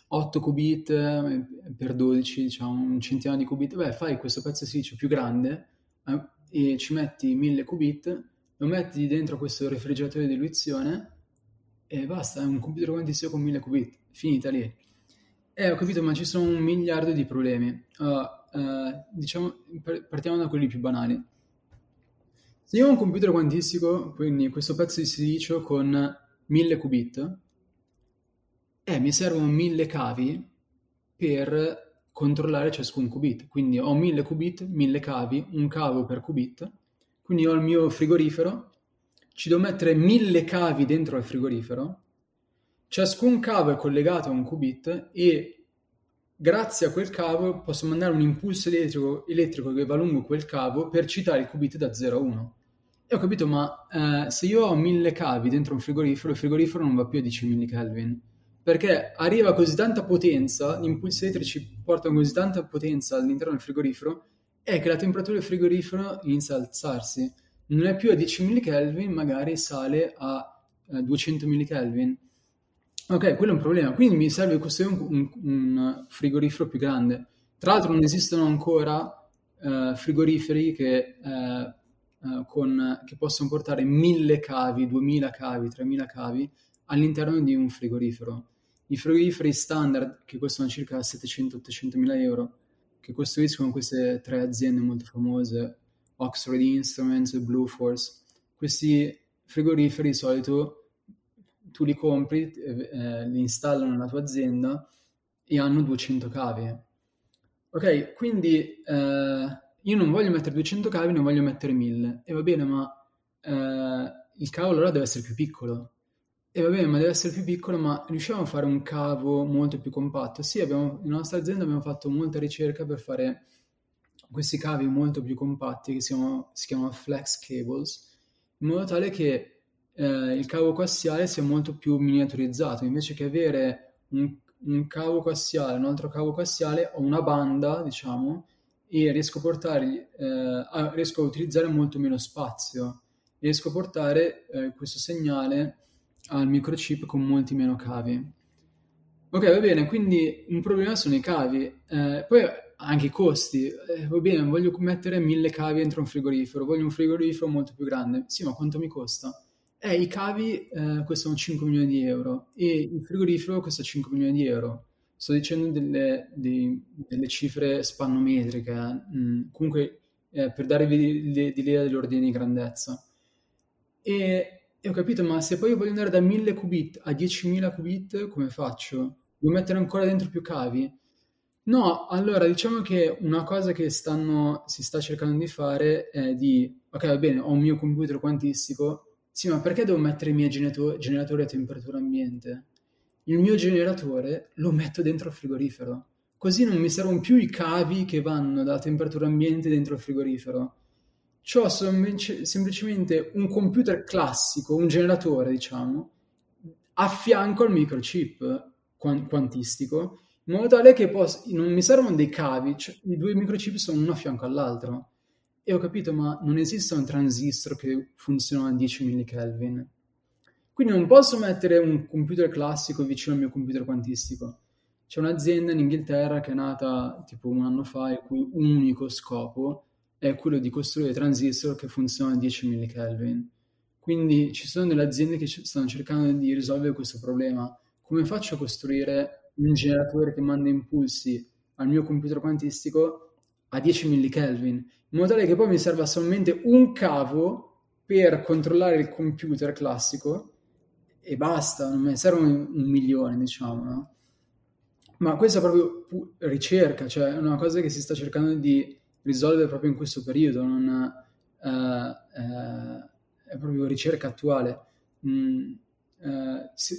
8 qubit eh, per 12, diciamo un centinaio di qubit. Beh, fai questo pezzo di silicio più grande eh, e ci metti 1000 qubit, lo metti dentro questo refrigeratore di diluizione e basta, è un computer quantisico con 1000 qubit, finita lì. Eh, ho capito, ma ci sono un miliardo di problemi. Uh, uh, diciamo, partiamo da quelli più banali. Se io ho un computer quantistico, quindi questo pezzo di silicio con 1000 qubit, eh, mi servono 1000 cavi per controllare ciascun qubit. Quindi ho 1000 qubit, 1000 cavi, un cavo per qubit. Quindi ho il mio frigorifero, ci devo mettere 1000 cavi dentro al frigorifero Ciascun cavo è collegato a un qubit e grazie a quel cavo posso mandare un impulso elettrico, elettrico che va lungo quel cavo per citare il qubit da 0 a 1. E ho capito, ma eh, se io ho 1000 cavi dentro un frigorifero, il frigorifero non va più a 10 millikelvin. Perché arriva così tanta potenza, gli impulsi elettrici portano così tanta potenza all'interno del frigorifero, è che la temperatura del frigorifero inizia ad alzarsi. Non è più a 10 millikelvin, magari sale a eh, 200 millikelvin Ok, quello è un problema. Quindi mi serve costruire un, un, un frigorifero più grande. Tra l'altro non esistono ancora uh, frigoriferi che, uh, uh, con, che, possono portare 1000 cavi, 2000 cavi, 3000 cavi all'interno di un frigorifero. I frigoriferi standard, che costano circa 700-800 mila euro, che costruiscono queste tre aziende molto famose, Oxford Instruments e Blue Force, questi frigoriferi di solito tu li compri, eh, li installano nella tua azienda e hanno 200 cavi. Ok, quindi eh, io non voglio mettere 200 cavi, ne voglio mettere 1000. E va bene, ma eh, il cavo allora deve essere più piccolo. E va bene, ma deve essere più piccolo, ma riusciamo a fare un cavo molto più compatto? Sì, abbiamo, nella nostra azienda abbiamo fatto molta ricerca per fare questi cavi molto più compatti che si chiamano, si chiamano flex cables, in modo tale che eh, il cavo coassiale sia molto più miniaturizzato, invece che avere un, un cavo coassiale, un altro cavo coassiale, ho una banda, diciamo, e riesco a, portargli, eh, a, riesco a utilizzare molto meno spazio, riesco a portare eh, questo segnale al microchip con molti meno cavi. Ok, va bene, quindi un problema sono i cavi. Eh, poi anche i costi. Eh, va bene, voglio mettere mille cavi dentro un frigorifero, voglio un frigorifero molto più grande. Sì, ma quanto mi costa? Eh, i cavi eh, costano 5 milioni di euro e il frigorifero costa 5 milioni di euro. Sto dicendo delle, dei, delle cifre spannometriche, mm, comunque eh, per darvi l'idea dell'ordine di grandezza. E, e, ho capito, ma se poi voglio andare da 1000 qubit a 10.000 qubit, come faccio? Devo mettere ancora dentro più cavi? No, allora diciamo che una cosa che stanno, si sta cercando di fare è di, ok, va bene, ho un mio computer quantistico, sì, ma perché devo mettere i miei geneto- generatori a temperatura ambiente? Il mio generatore lo metto dentro il frigorifero. Così non mi servono più i cavi che vanno dalla temperatura ambiente dentro il frigorifero. C'ho semplicemente un computer classico, un generatore, diciamo, a fianco al microchip quantistico, in modo tale che posso, non mi servono dei cavi, cioè, i due microchip sono uno a fianco all'altro. E ho capito, ma non esiste un transistor che funziona a 10 millikelvin. Quindi non posso mettere un computer classico vicino al mio computer quantistico. C'è un'azienda in Inghilterra che è nata tipo un anno fa, il cui unico scopo è quello di costruire transistor che funzionano a 10 millikelvin. Quindi ci sono delle aziende che stanno cercando di risolvere questo problema. Come faccio a costruire un generatore che manda impulsi al mio computer quantistico a 10 millikelvin? in modo tale che poi mi serva solamente un cavo per controllare il computer classico e basta, non mi servono un milione, diciamo, no? Ma questa è proprio pu- ricerca, cioè è una cosa che si sta cercando di risolvere proprio in questo periodo, non, uh, uh, è proprio ricerca attuale. Mm, uh, si,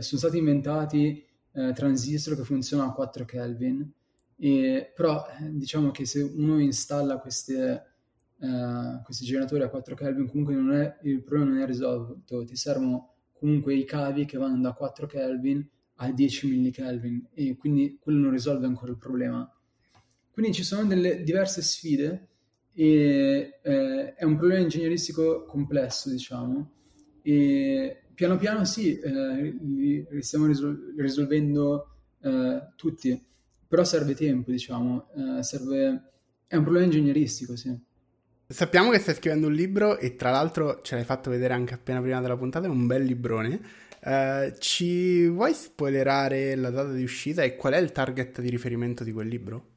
sono stati inventati transistor che funzionano a 4 Kelvin, e, però eh, diciamo che se uno installa queste, uh, questi generatori a 4 Kelvin comunque è, il problema non è risolto, ti servono comunque i cavi che vanno da 4 Kelvin a 10 millikelvin e quindi quello non risolve ancora il problema. Quindi ci sono delle diverse sfide e eh, è un problema ingegneristico complesso, diciamo, e piano piano sì, eh, li, stiamo risol- risolvendo eh, tutti, però serve tempo, diciamo, eh, serve... è un problema ingegneristico, sì. Sappiamo che stai scrivendo un libro e tra l'altro ce l'hai fatto vedere anche appena prima della puntata, è un bel librone. Uh, ci vuoi spoilerare la data di uscita e qual è il target di riferimento di quel libro?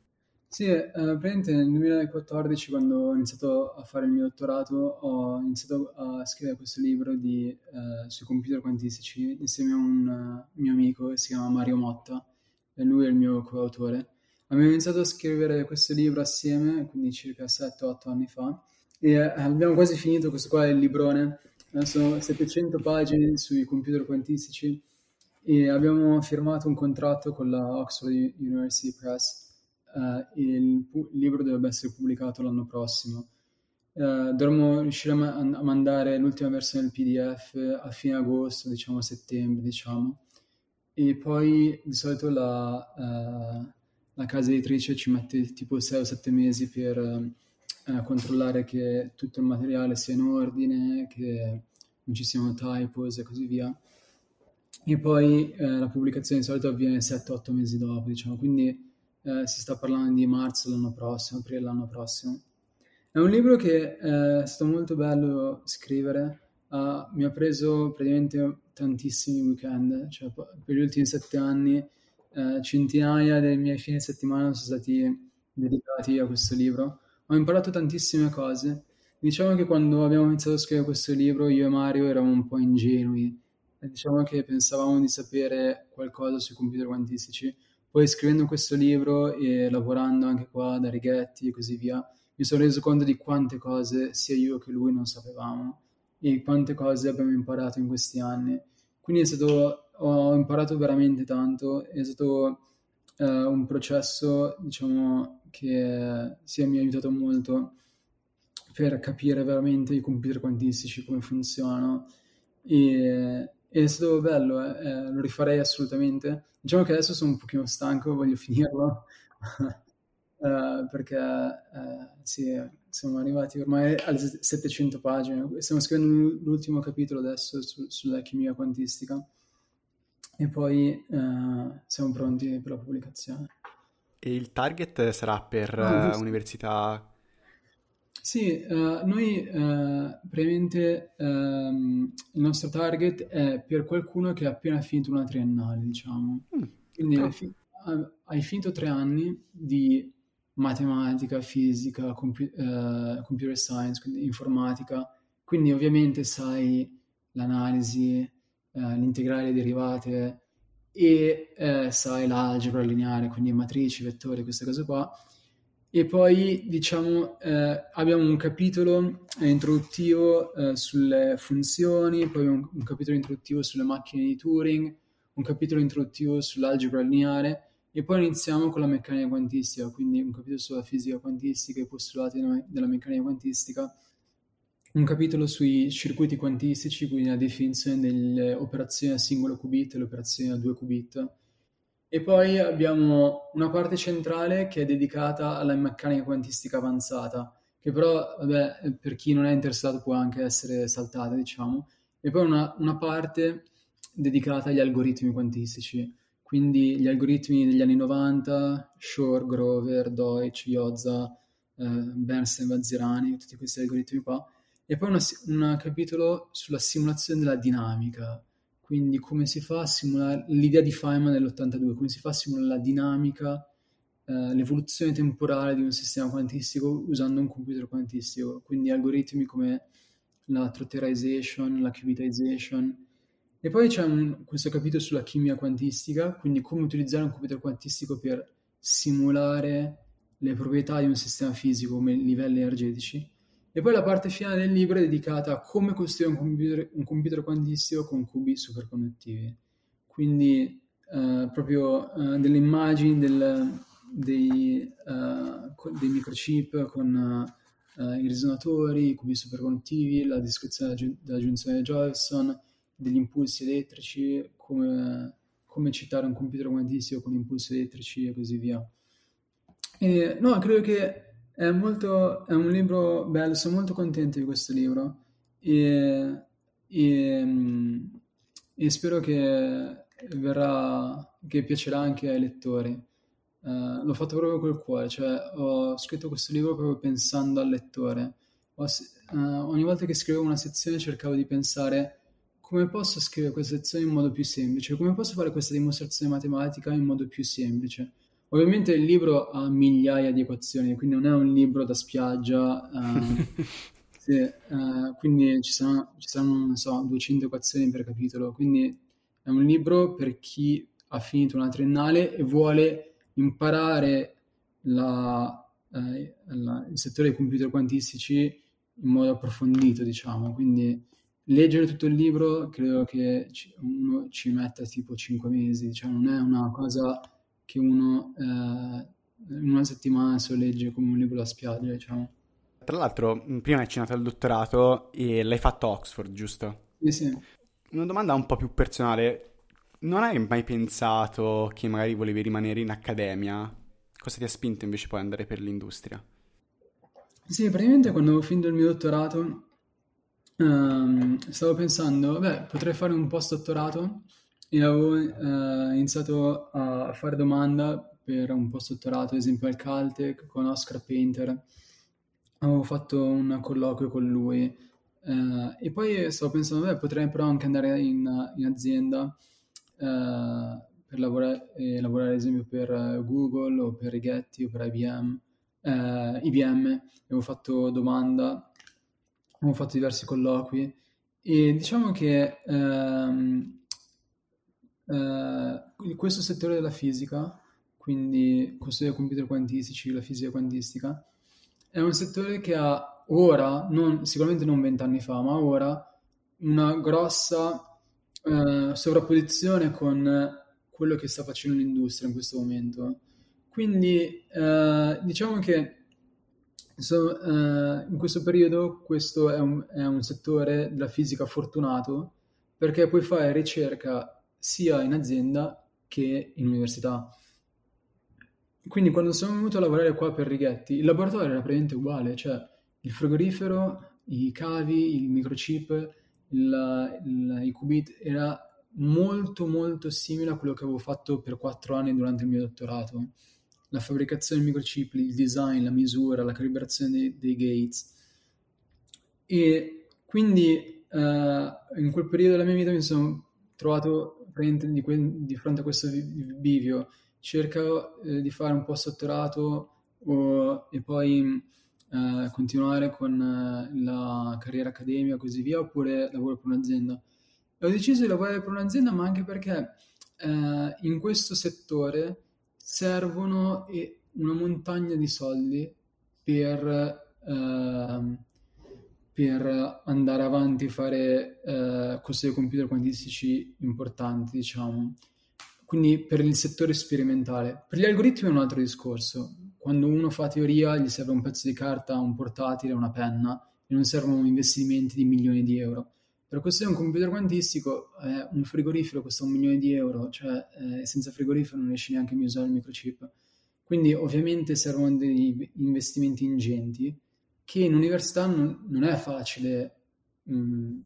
Sì, eh, praticamente nel 2014 quando ho iniziato a fare il mio dottorato ho iniziato a scrivere questo libro di, eh, sui computer quantistici insieme a un uh, mio amico che si chiama Mario Motta lui è il mio coautore. Abbiamo iniziato a scrivere questo libro assieme, quindi circa 7-8 anni fa, e eh, abbiamo quasi finito, questo qua è il librone, eh, sono 700 pagine sui computer quantistici e abbiamo firmato un contratto con la Oxford University Press uh, il, pu- il, libro dovrebbe essere pubblicato l'anno prossimo. Uh, dovremmo riuscire a, ma- a, mandare l'ultima versione del PDF a fine agosto, diciamo settembre, diciamo. E poi di solito la, uh, la casa editrice ci mette tipo 6 o 7 mesi per uh, controllare che tutto il materiale sia in ordine, che non ci siano typos e così via. E poi eh, la pubblicazione di solito avviene 7-8 mesi dopo, diciamo, quindi si sta parlando di marzo l'anno prossimo, aprile l'anno prossimo. È un libro che è stato molto bello scrivere, uh, mi ha preso praticamente tantissimi weekend, cioè per gli ultimi sette anni eh, centinaia dei miei fine settimana sono stati dedicati a questo libro. Ho imparato tantissime cose. Diciamo che quando abbiamo iniziato a scrivere questo libro io e Mario eravamo un po' ingenui. Diciamo che pensavamo di sapere qualcosa sui computer quantistici, poi scrivendo questo libro e lavorando anche qua da Righetti e così via, mi sono reso conto di quante cose sia io che lui non sapevamo e quante cose abbiamo imparato in questi anni. Quindi è stato, ho imparato veramente tanto, è stato uh, un processo, diciamo, che sia mi ha aiutato molto per capire veramente i computer quantistici, come funzionano e, è stato bello, eh, eh, lo rifarei assolutamente. Diciamo che adesso sono un pochino stanco, voglio *laughs* finirlo, uh, *laughs* perché uh, sì, siamo arrivati ormai alle 700 pagine. Stiamo scrivendo l'ultimo capitolo adesso su, sulla chimica quantistica e poi uh, siamo pronti per la pubblicazione. E il target sarà per oh, università sì, uh, noi uh, praticamente um, il nostro target è per qualcuno che ha appena finito una triennale, diciamo. Mm. Quindi oh. hai, fi- hai, finito tre anni di matematica, fisica, compu- uh, computer science, quindi informatica, quindi ovviamente sai l'analisi, l'integrale derivate e sai l'algebra lineare, quindi matrici, vettori, queste cose qua. E poi diciamo eh, abbiamo un capitolo introduttivo eh, sulle funzioni, poi un, un, capitolo introduttivo sulle macchine di Turing, un capitolo introduttivo sull'algebra lineare e poi iniziamo con la meccanica quantistica, quindi un capitolo sulla fisica quantistica e i postulati della meccanica quantistica, un capitolo sui circuiti quantistici, quindi la definizione delle operazioni a singolo qubit e le operazioni a due qubit. E poi abbiamo una parte centrale che è dedicata alla meccanica quantistica avanzata, che però, vabbè, per chi non è interessato può anche essere saltata, diciamo. E poi una, una parte dedicata agli algoritmi quantistici, quindi gli algoritmi degli anni 90, Shor, Grover, Deutsch, Iozza, eh, Bernstein, Vazirani, tutti questi algoritmi qua. E poi un capitolo sulla simulazione della dinamica, quindi come si fa a simulare l'idea di Feynman nell'82, come si fa a simulare la dinamica, eh, l'evoluzione temporale di un sistema quantistico usando un computer quantistico, quindi algoritmi come la trotterization, la qubitization. E poi c'è un, questo capitolo sulla chimica quantistica, quindi come utilizzare un computer quantistico per simulare le proprietà di un sistema fisico come livelli energetici e poi la parte finale del libro è dedicata a come costruire un computer, un computer quantistico con cubi superconduttivi. Quindi uh, proprio uh, delle immagini del, dei, uh, dei, microchip con i risonatori, i cubi superconduttivi, la descrizione della, giunzione di Josephson, degli impulsi elettrici, come, come citare un computer quantistico con impulsi elettrici e così via. E, no, credo che è, molto, è un libro bello, sono molto contento di questo libro e, e, e spero che verrà, che piacerà anche ai lettori. Uh, l'ho fatto proprio col cuore, cioè ho scritto questo libro proprio pensando al lettore. Ho, uh, ogni volta che scrivevo una sezione cercavo di pensare come posso scrivere questa sezione in modo più semplice, come posso fare questa dimostrazione matematica in modo più semplice. Ovviamente il libro ha migliaia di equazioni, quindi non è un libro da spiaggia, uh, *laughs* sì, quindi ci saranno, ci saranno, non so, 200 equazioni per capitolo, quindi è un libro per chi ha finito una triennale e vuole imparare la, eh, la, il settore dei computer quantistici in modo approfondito, diciamo. Quindi leggere tutto il libro credo che uno ci metta tipo 5 mesi, diciamo, non è una cosa che uno eh, in una settimana se lo legge come un libro da spiaggia, diciamo. Tra l'altro, prima hai accennato al dottorato e l'hai fatto a Oxford, giusto? Sì, sì. Una domanda un po' più personale. Non hai mai pensato che magari volevi rimanere in accademia? Cosa ti ha spinto invece poi ad andare per l'industria? Sì, praticamente quando ho finito il mio dottorato um, stavo pensando, beh, potrei fare un post-dottorato e avevo uh, iniziato a fare domanda per un post-dottorato, ad esempio al Caltech con Oscar Painter. Avevo fatto un colloquio con lui Uh, e poi stavo pensando, beh, potrei però anche andare in, in azienda uh, per lavorare, eh, lavorare, ad esempio per Google o per Rigetti o per IBM. IBM, avevo fatto domanda, avevo fatto diversi colloqui e diciamo che um, questo settore della fisica, quindi questo dei computer quantistici, la fisica quantistica, è un settore che ha ora, non, sicuramente non vent'anni fa, ma ora una grossa eh, sovrapposizione con quello che sta facendo l'industria in questo momento. Quindi eh, diciamo che so, eh, in questo periodo questo è un, è un settore della fisica fortunato perché puoi fare ricerca sia in azienda che in università. Quindi quando sono venuto a lavorare qua per Righetti, il laboratorio era praticamente uguale, cioè il frigorifero, i cavi, il microchip, il, il, i qubit era molto molto simile a quello che avevo fatto per quattro anni durante il mio dottorato. La fabbricazione del microchip, il design, la misura, la calibrazione dei, dei gates. E quindi uh, in quel periodo della mia vita mi sono trovato di, que- di fronte a questo bivio. Cerco eh, di fare un post dottorato e poi eh, continuare con eh, la carriera accademica e così via, oppure lavoro per un'azienda. E ho deciso di lavorare per un'azienda, ma anche perché in questo settore servono una montagna di soldi per, ehm, per andare avanti e fare eh, cose di computer quantistici importanti, diciamo. Quindi per il settore sperimentale. Per gli algoritmi è un altro discorso quando uno fa teoria gli serve un pezzo di carta, un portatile, una penna e non servono investimenti di milioni di euro. Per costruire un computer quantistico, eh, un frigorifero costa un milione di euro, cioè eh, senza frigorifero non riesci neanche a usare il microchip. Quindi ovviamente servono degli investimenti ingenti che in università non, non è facile mh,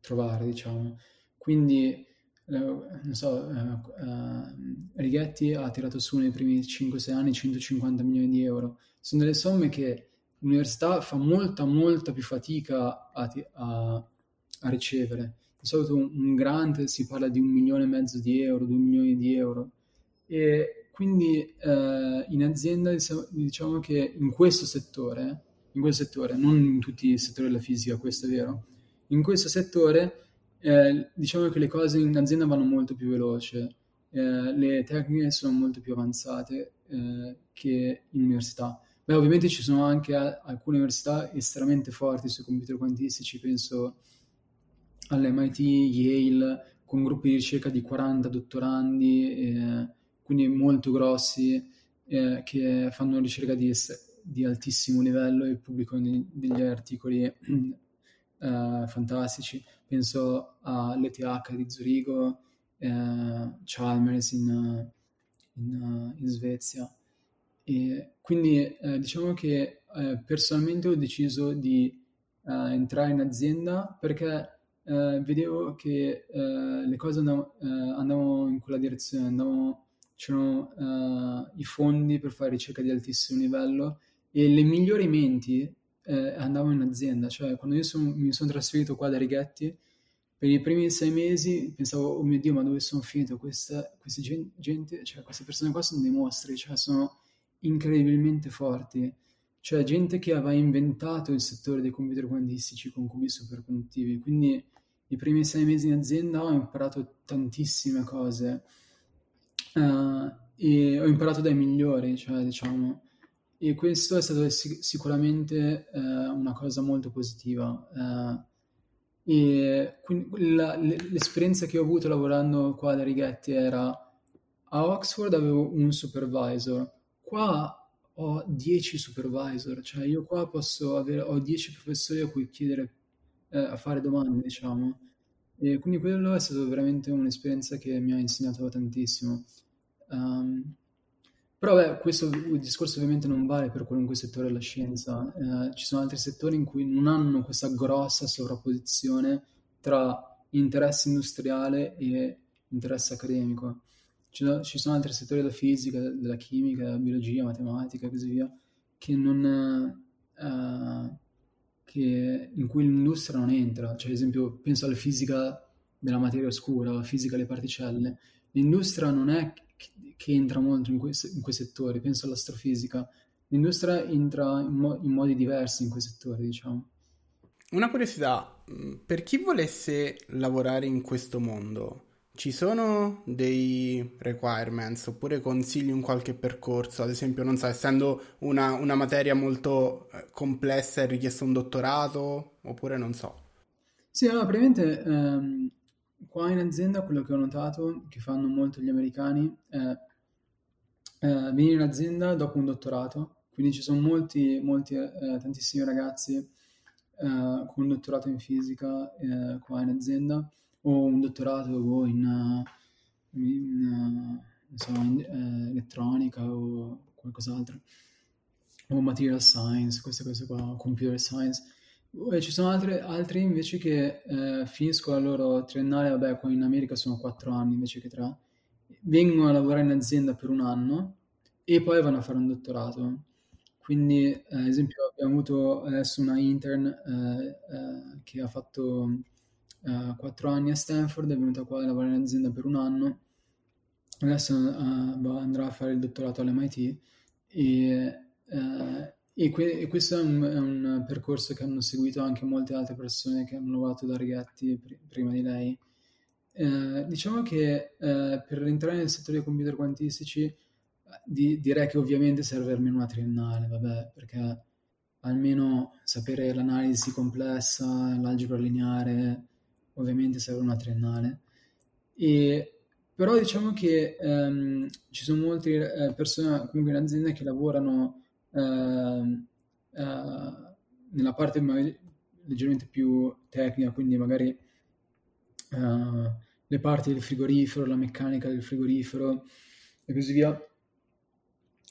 trovare, diciamo. Quindi eh, non so, eh, eh, Righetti ha tirato su nei primi 5-6 anni 150 milioni di euro. Sono delle somme che l'università fa molta, molta più fatica a, a, a ricevere. Di solito un, grant si parla di un milione e mezzo di euro, due milioni di euro. E quindi eh, in azienda diciamo che in questo settore, in questo settore, non in tutti i settori della fisica, questo è vero, in questo settore eh, diciamo che le cose in azienda vanno molto più veloce, eh, le tecniche sono molto più avanzate eh, che in università. Beh, ovviamente ci sono anche alcune università estremamente forti sui computer quantistici, penso all'MIT, Yale, con gruppi di ricerca di 40 dottorandi, eh, quindi molto grossi, eh, che fanno ricerca di, di, altissimo livello e pubblicano degli articoli *clears throat* eh, fantastici. Penso all'ETH di Zurigo, eh, Chalmers in, in, in, Svezia. E quindi eh, diciamo che eh, personalmente ho deciso di entrare in azienda perché eh, vedevo che eh, le cose andavano, eh, andavano, in quella direzione, andavano, c'erano eh, i fondi per fare ricerca di altissimo livello e le migliori menti eh, andavano in azienda. Cioè, quando io son, mi sono trasferito qua da Righetti, per i primi sei mesi pensavo, oh mio Dio, ma dove sono finito? Questa, queste, gente, cioè, queste persone qua sono dei mostri, cioè, sono incredibilmente forti cioè gente che aveva inventato il settore dei computer quantistici con cubi superconduttivi. Quindi i primi sei mesi in azienda ho imparato tantissime cose uh, e ho imparato dai migliori, cioè diciamo, e questo è stato sic- sicuramente uh, una cosa molto positiva. Uh, e la, l'esperienza che ho avuto lavorando qua da Righetti era a Oxford avevo un supervisor, qua ho 10 supervisor, cioè io qua posso avere, ho 10 professori a cui chiedere, eh, a fare domande, diciamo. E quindi quello è stato veramente un'esperienza che mi ha insegnato tantissimo. Um, però beh, questo discorso ovviamente non vale per qualunque settore della scienza. Eh, ci sono altri settori in cui non hanno questa grossa sovrapposizione tra interesse industriale e interesse accademico ci sono altri settori della fisica, della chimica, della biologia, matematica e così via, che non, uh, che, in cui l'industria non entra. Cioè, ad esempio, penso alla fisica della materia oscura, alla fisica delle particelle. L'industria non è che entra molto in quei, in quei settori, penso all'astrofisica. L'industria entra in, mo- in modi diversi in quei settori, diciamo. Una curiosità, per chi volesse lavorare in questo mondo, ci sono dei requirements oppure consigli un qualche percorso? Ad esempio, non so, essendo una, una materia molto eh, complessa è richiesto un dottorato oppure non so? Sì, allora, praticamente ehm, qua in azienda quello che ho notato che fanno molto gli americani è eh, venire in azienda dopo un dottorato, quindi ci sono molti, molti eh, tantissimi ragazzi eh, con un dottorato in fisica eh, qua in azienda o un dottorato o in, in, so, in eh, elettronica o qualcos'altro, o material science, queste cose qua, computer science. E ci sono altre, altri invece che eh, finiscono la loro triennale, vabbè, qua in America sono quattro anni invece che tre, vengono a lavorare in azienda per un anno e poi vanno a fare un dottorato. Quindi, eh, ad esempio, abbiamo avuto adesso una intern eh, eh che ha fatto uh, quattro anni a Stanford, è venuta qua a lavorare in azienda per un anno, adesso uh, andrà a fare il dottorato all'MIT e, uh, e, que- e questo è un, è un, percorso che hanno seguito anche molte altre persone che hanno lavorato da Righetti pr- prima di lei. Eh, diciamo che eh, per entrare nel settore dei computer quantistici di, direi che ovviamente serve almeno una triennale, vabbè, perché almeno sapere l'analisi complessa, l'algebra lineare, ovviamente serve una triennale. E, però diciamo che ehm, ci sono molte eh, persone comunque in azienda che lavorano eh, eh, nella parte magari leggermente più tecnica, quindi magari eh, le parti del frigorifero, la meccanica del frigorifero e così via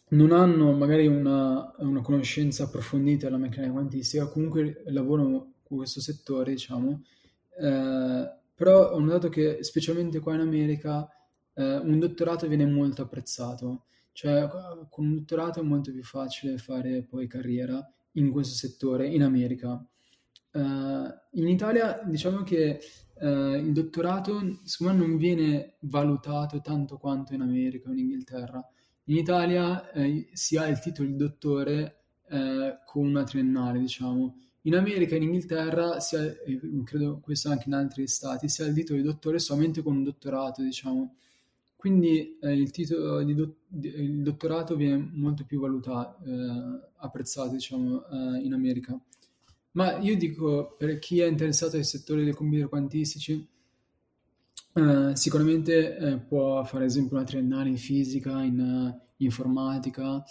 non hanno magari una, una, conoscenza approfondita della meccanica quantistica, comunque lavorano con questo settore, diciamo, eh, però ho notato che specialmente qua in America eh, un dottorato viene molto apprezzato, cioè con un dottorato è molto più facile fare poi carriera in questo settore in America. Uh, in Italia diciamo che uh, il dottorato secondo me non viene valutato tanto quanto in America o in Inghilterra. In Italia eh, si ha il titolo di dottore eh, con una triennale, diciamo. In America e in Inghilterra, si ha, credo questo anche in altri stati, si ha il titolo di dottore solamente con un dottorato, diciamo. Quindi eh, il titolo di, do, di il dottorato viene molto più valutato, eh, apprezzato, diciamo, eh, in America. Ma io dico, per chi è interessato ai settori dei computer quantistici, eh, sicuramente eh, può fare, ad esempio, una triennale in fisica, in informatica,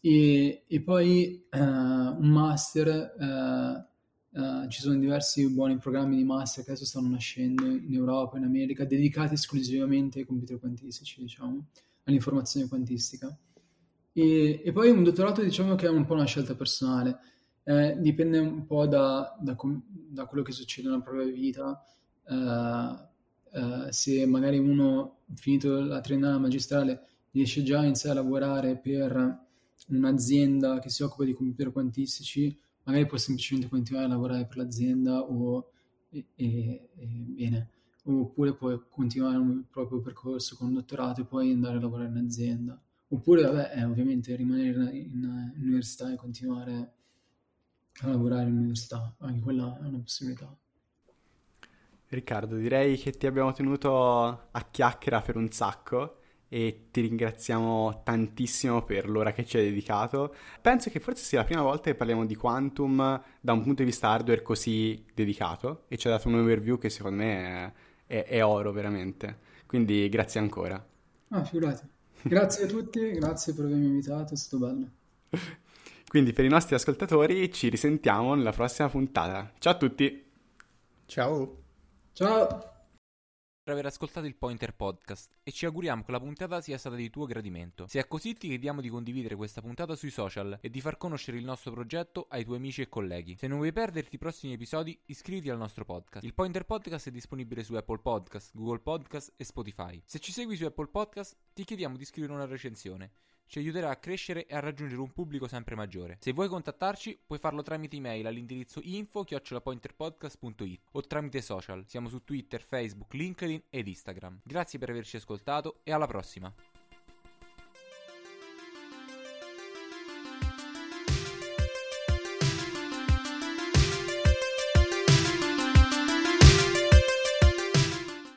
e, e poi uh, un master uh, Uh, ci sono diversi buoni programmi di master che adesso stanno nascendo in Europa, in America, dedicati esclusivamente ai computer quantistici, diciamo, all'informazione quantistica. E, e, poi un dottorato, diciamo che è un po' una scelta personale, eh, dipende un po' da, da, com- da, quello che succede nella propria vita. Uh, uh, se magari uno, finito la triennale magistrale, riesce già a iniziare a lavorare per un'azienda che si occupa di computer quantistici, magari può semplicemente continuare a lavorare per l'azienda o e, e, bene, oppure può continuare il proprio percorso con un dottorato e poi andare a lavorare in azienda. Oppure, vabbè, è ovviamente rimanere in, in, università e continuare a lavorare in università, anche quella è una possibilità. Riccardo, direi che ti abbiamo tenuto a chiacchiera per un sacco e ti ringraziamo tantissimo per l'ora che ci hai dedicato. Penso che forse sia la prima volta che parliamo di Quantum da un punto di vista hardware così dedicato e ci ha dato un overview che secondo me è, è, è oro veramente. Quindi grazie ancora. Ah, figurati. Grazie a tutti, grazie per avermi invitato, è stato bello. *laughs* Quindi per i nostri ascoltatori ci risentiamo nella prossima puntata. Ciao a tutti. Ciao. Ciao per aver ascoltato il Pointer Podcast e ci auguriamo che la puntata sia stata di tuo gradimento. Se è così ti chiediamo di condividere questa puntata sui social e di far conoscere il nostro progetto ai tuoi amici e colleghi. Se non vuoi perderti i prossimi episodi, iscriviti al nostro podcast. Il Pointer Podcast è disponibile su Apple Podcast, Google Podcast e Spotify. Se ci segui su Apple Podcast, ti chiediamo di scrivere una recensione ci aiuterà a crescere e a raggiungere un pubblico sempre maggiore. Se vuoi contattarci, puoi farlo tramite email all'indirizzo info-pointerpodcast.it o tramite social. Siamo su Twitter, Facebook, LinkedIn ed Instagram. Grazie per averci ascoltato e alla prossima!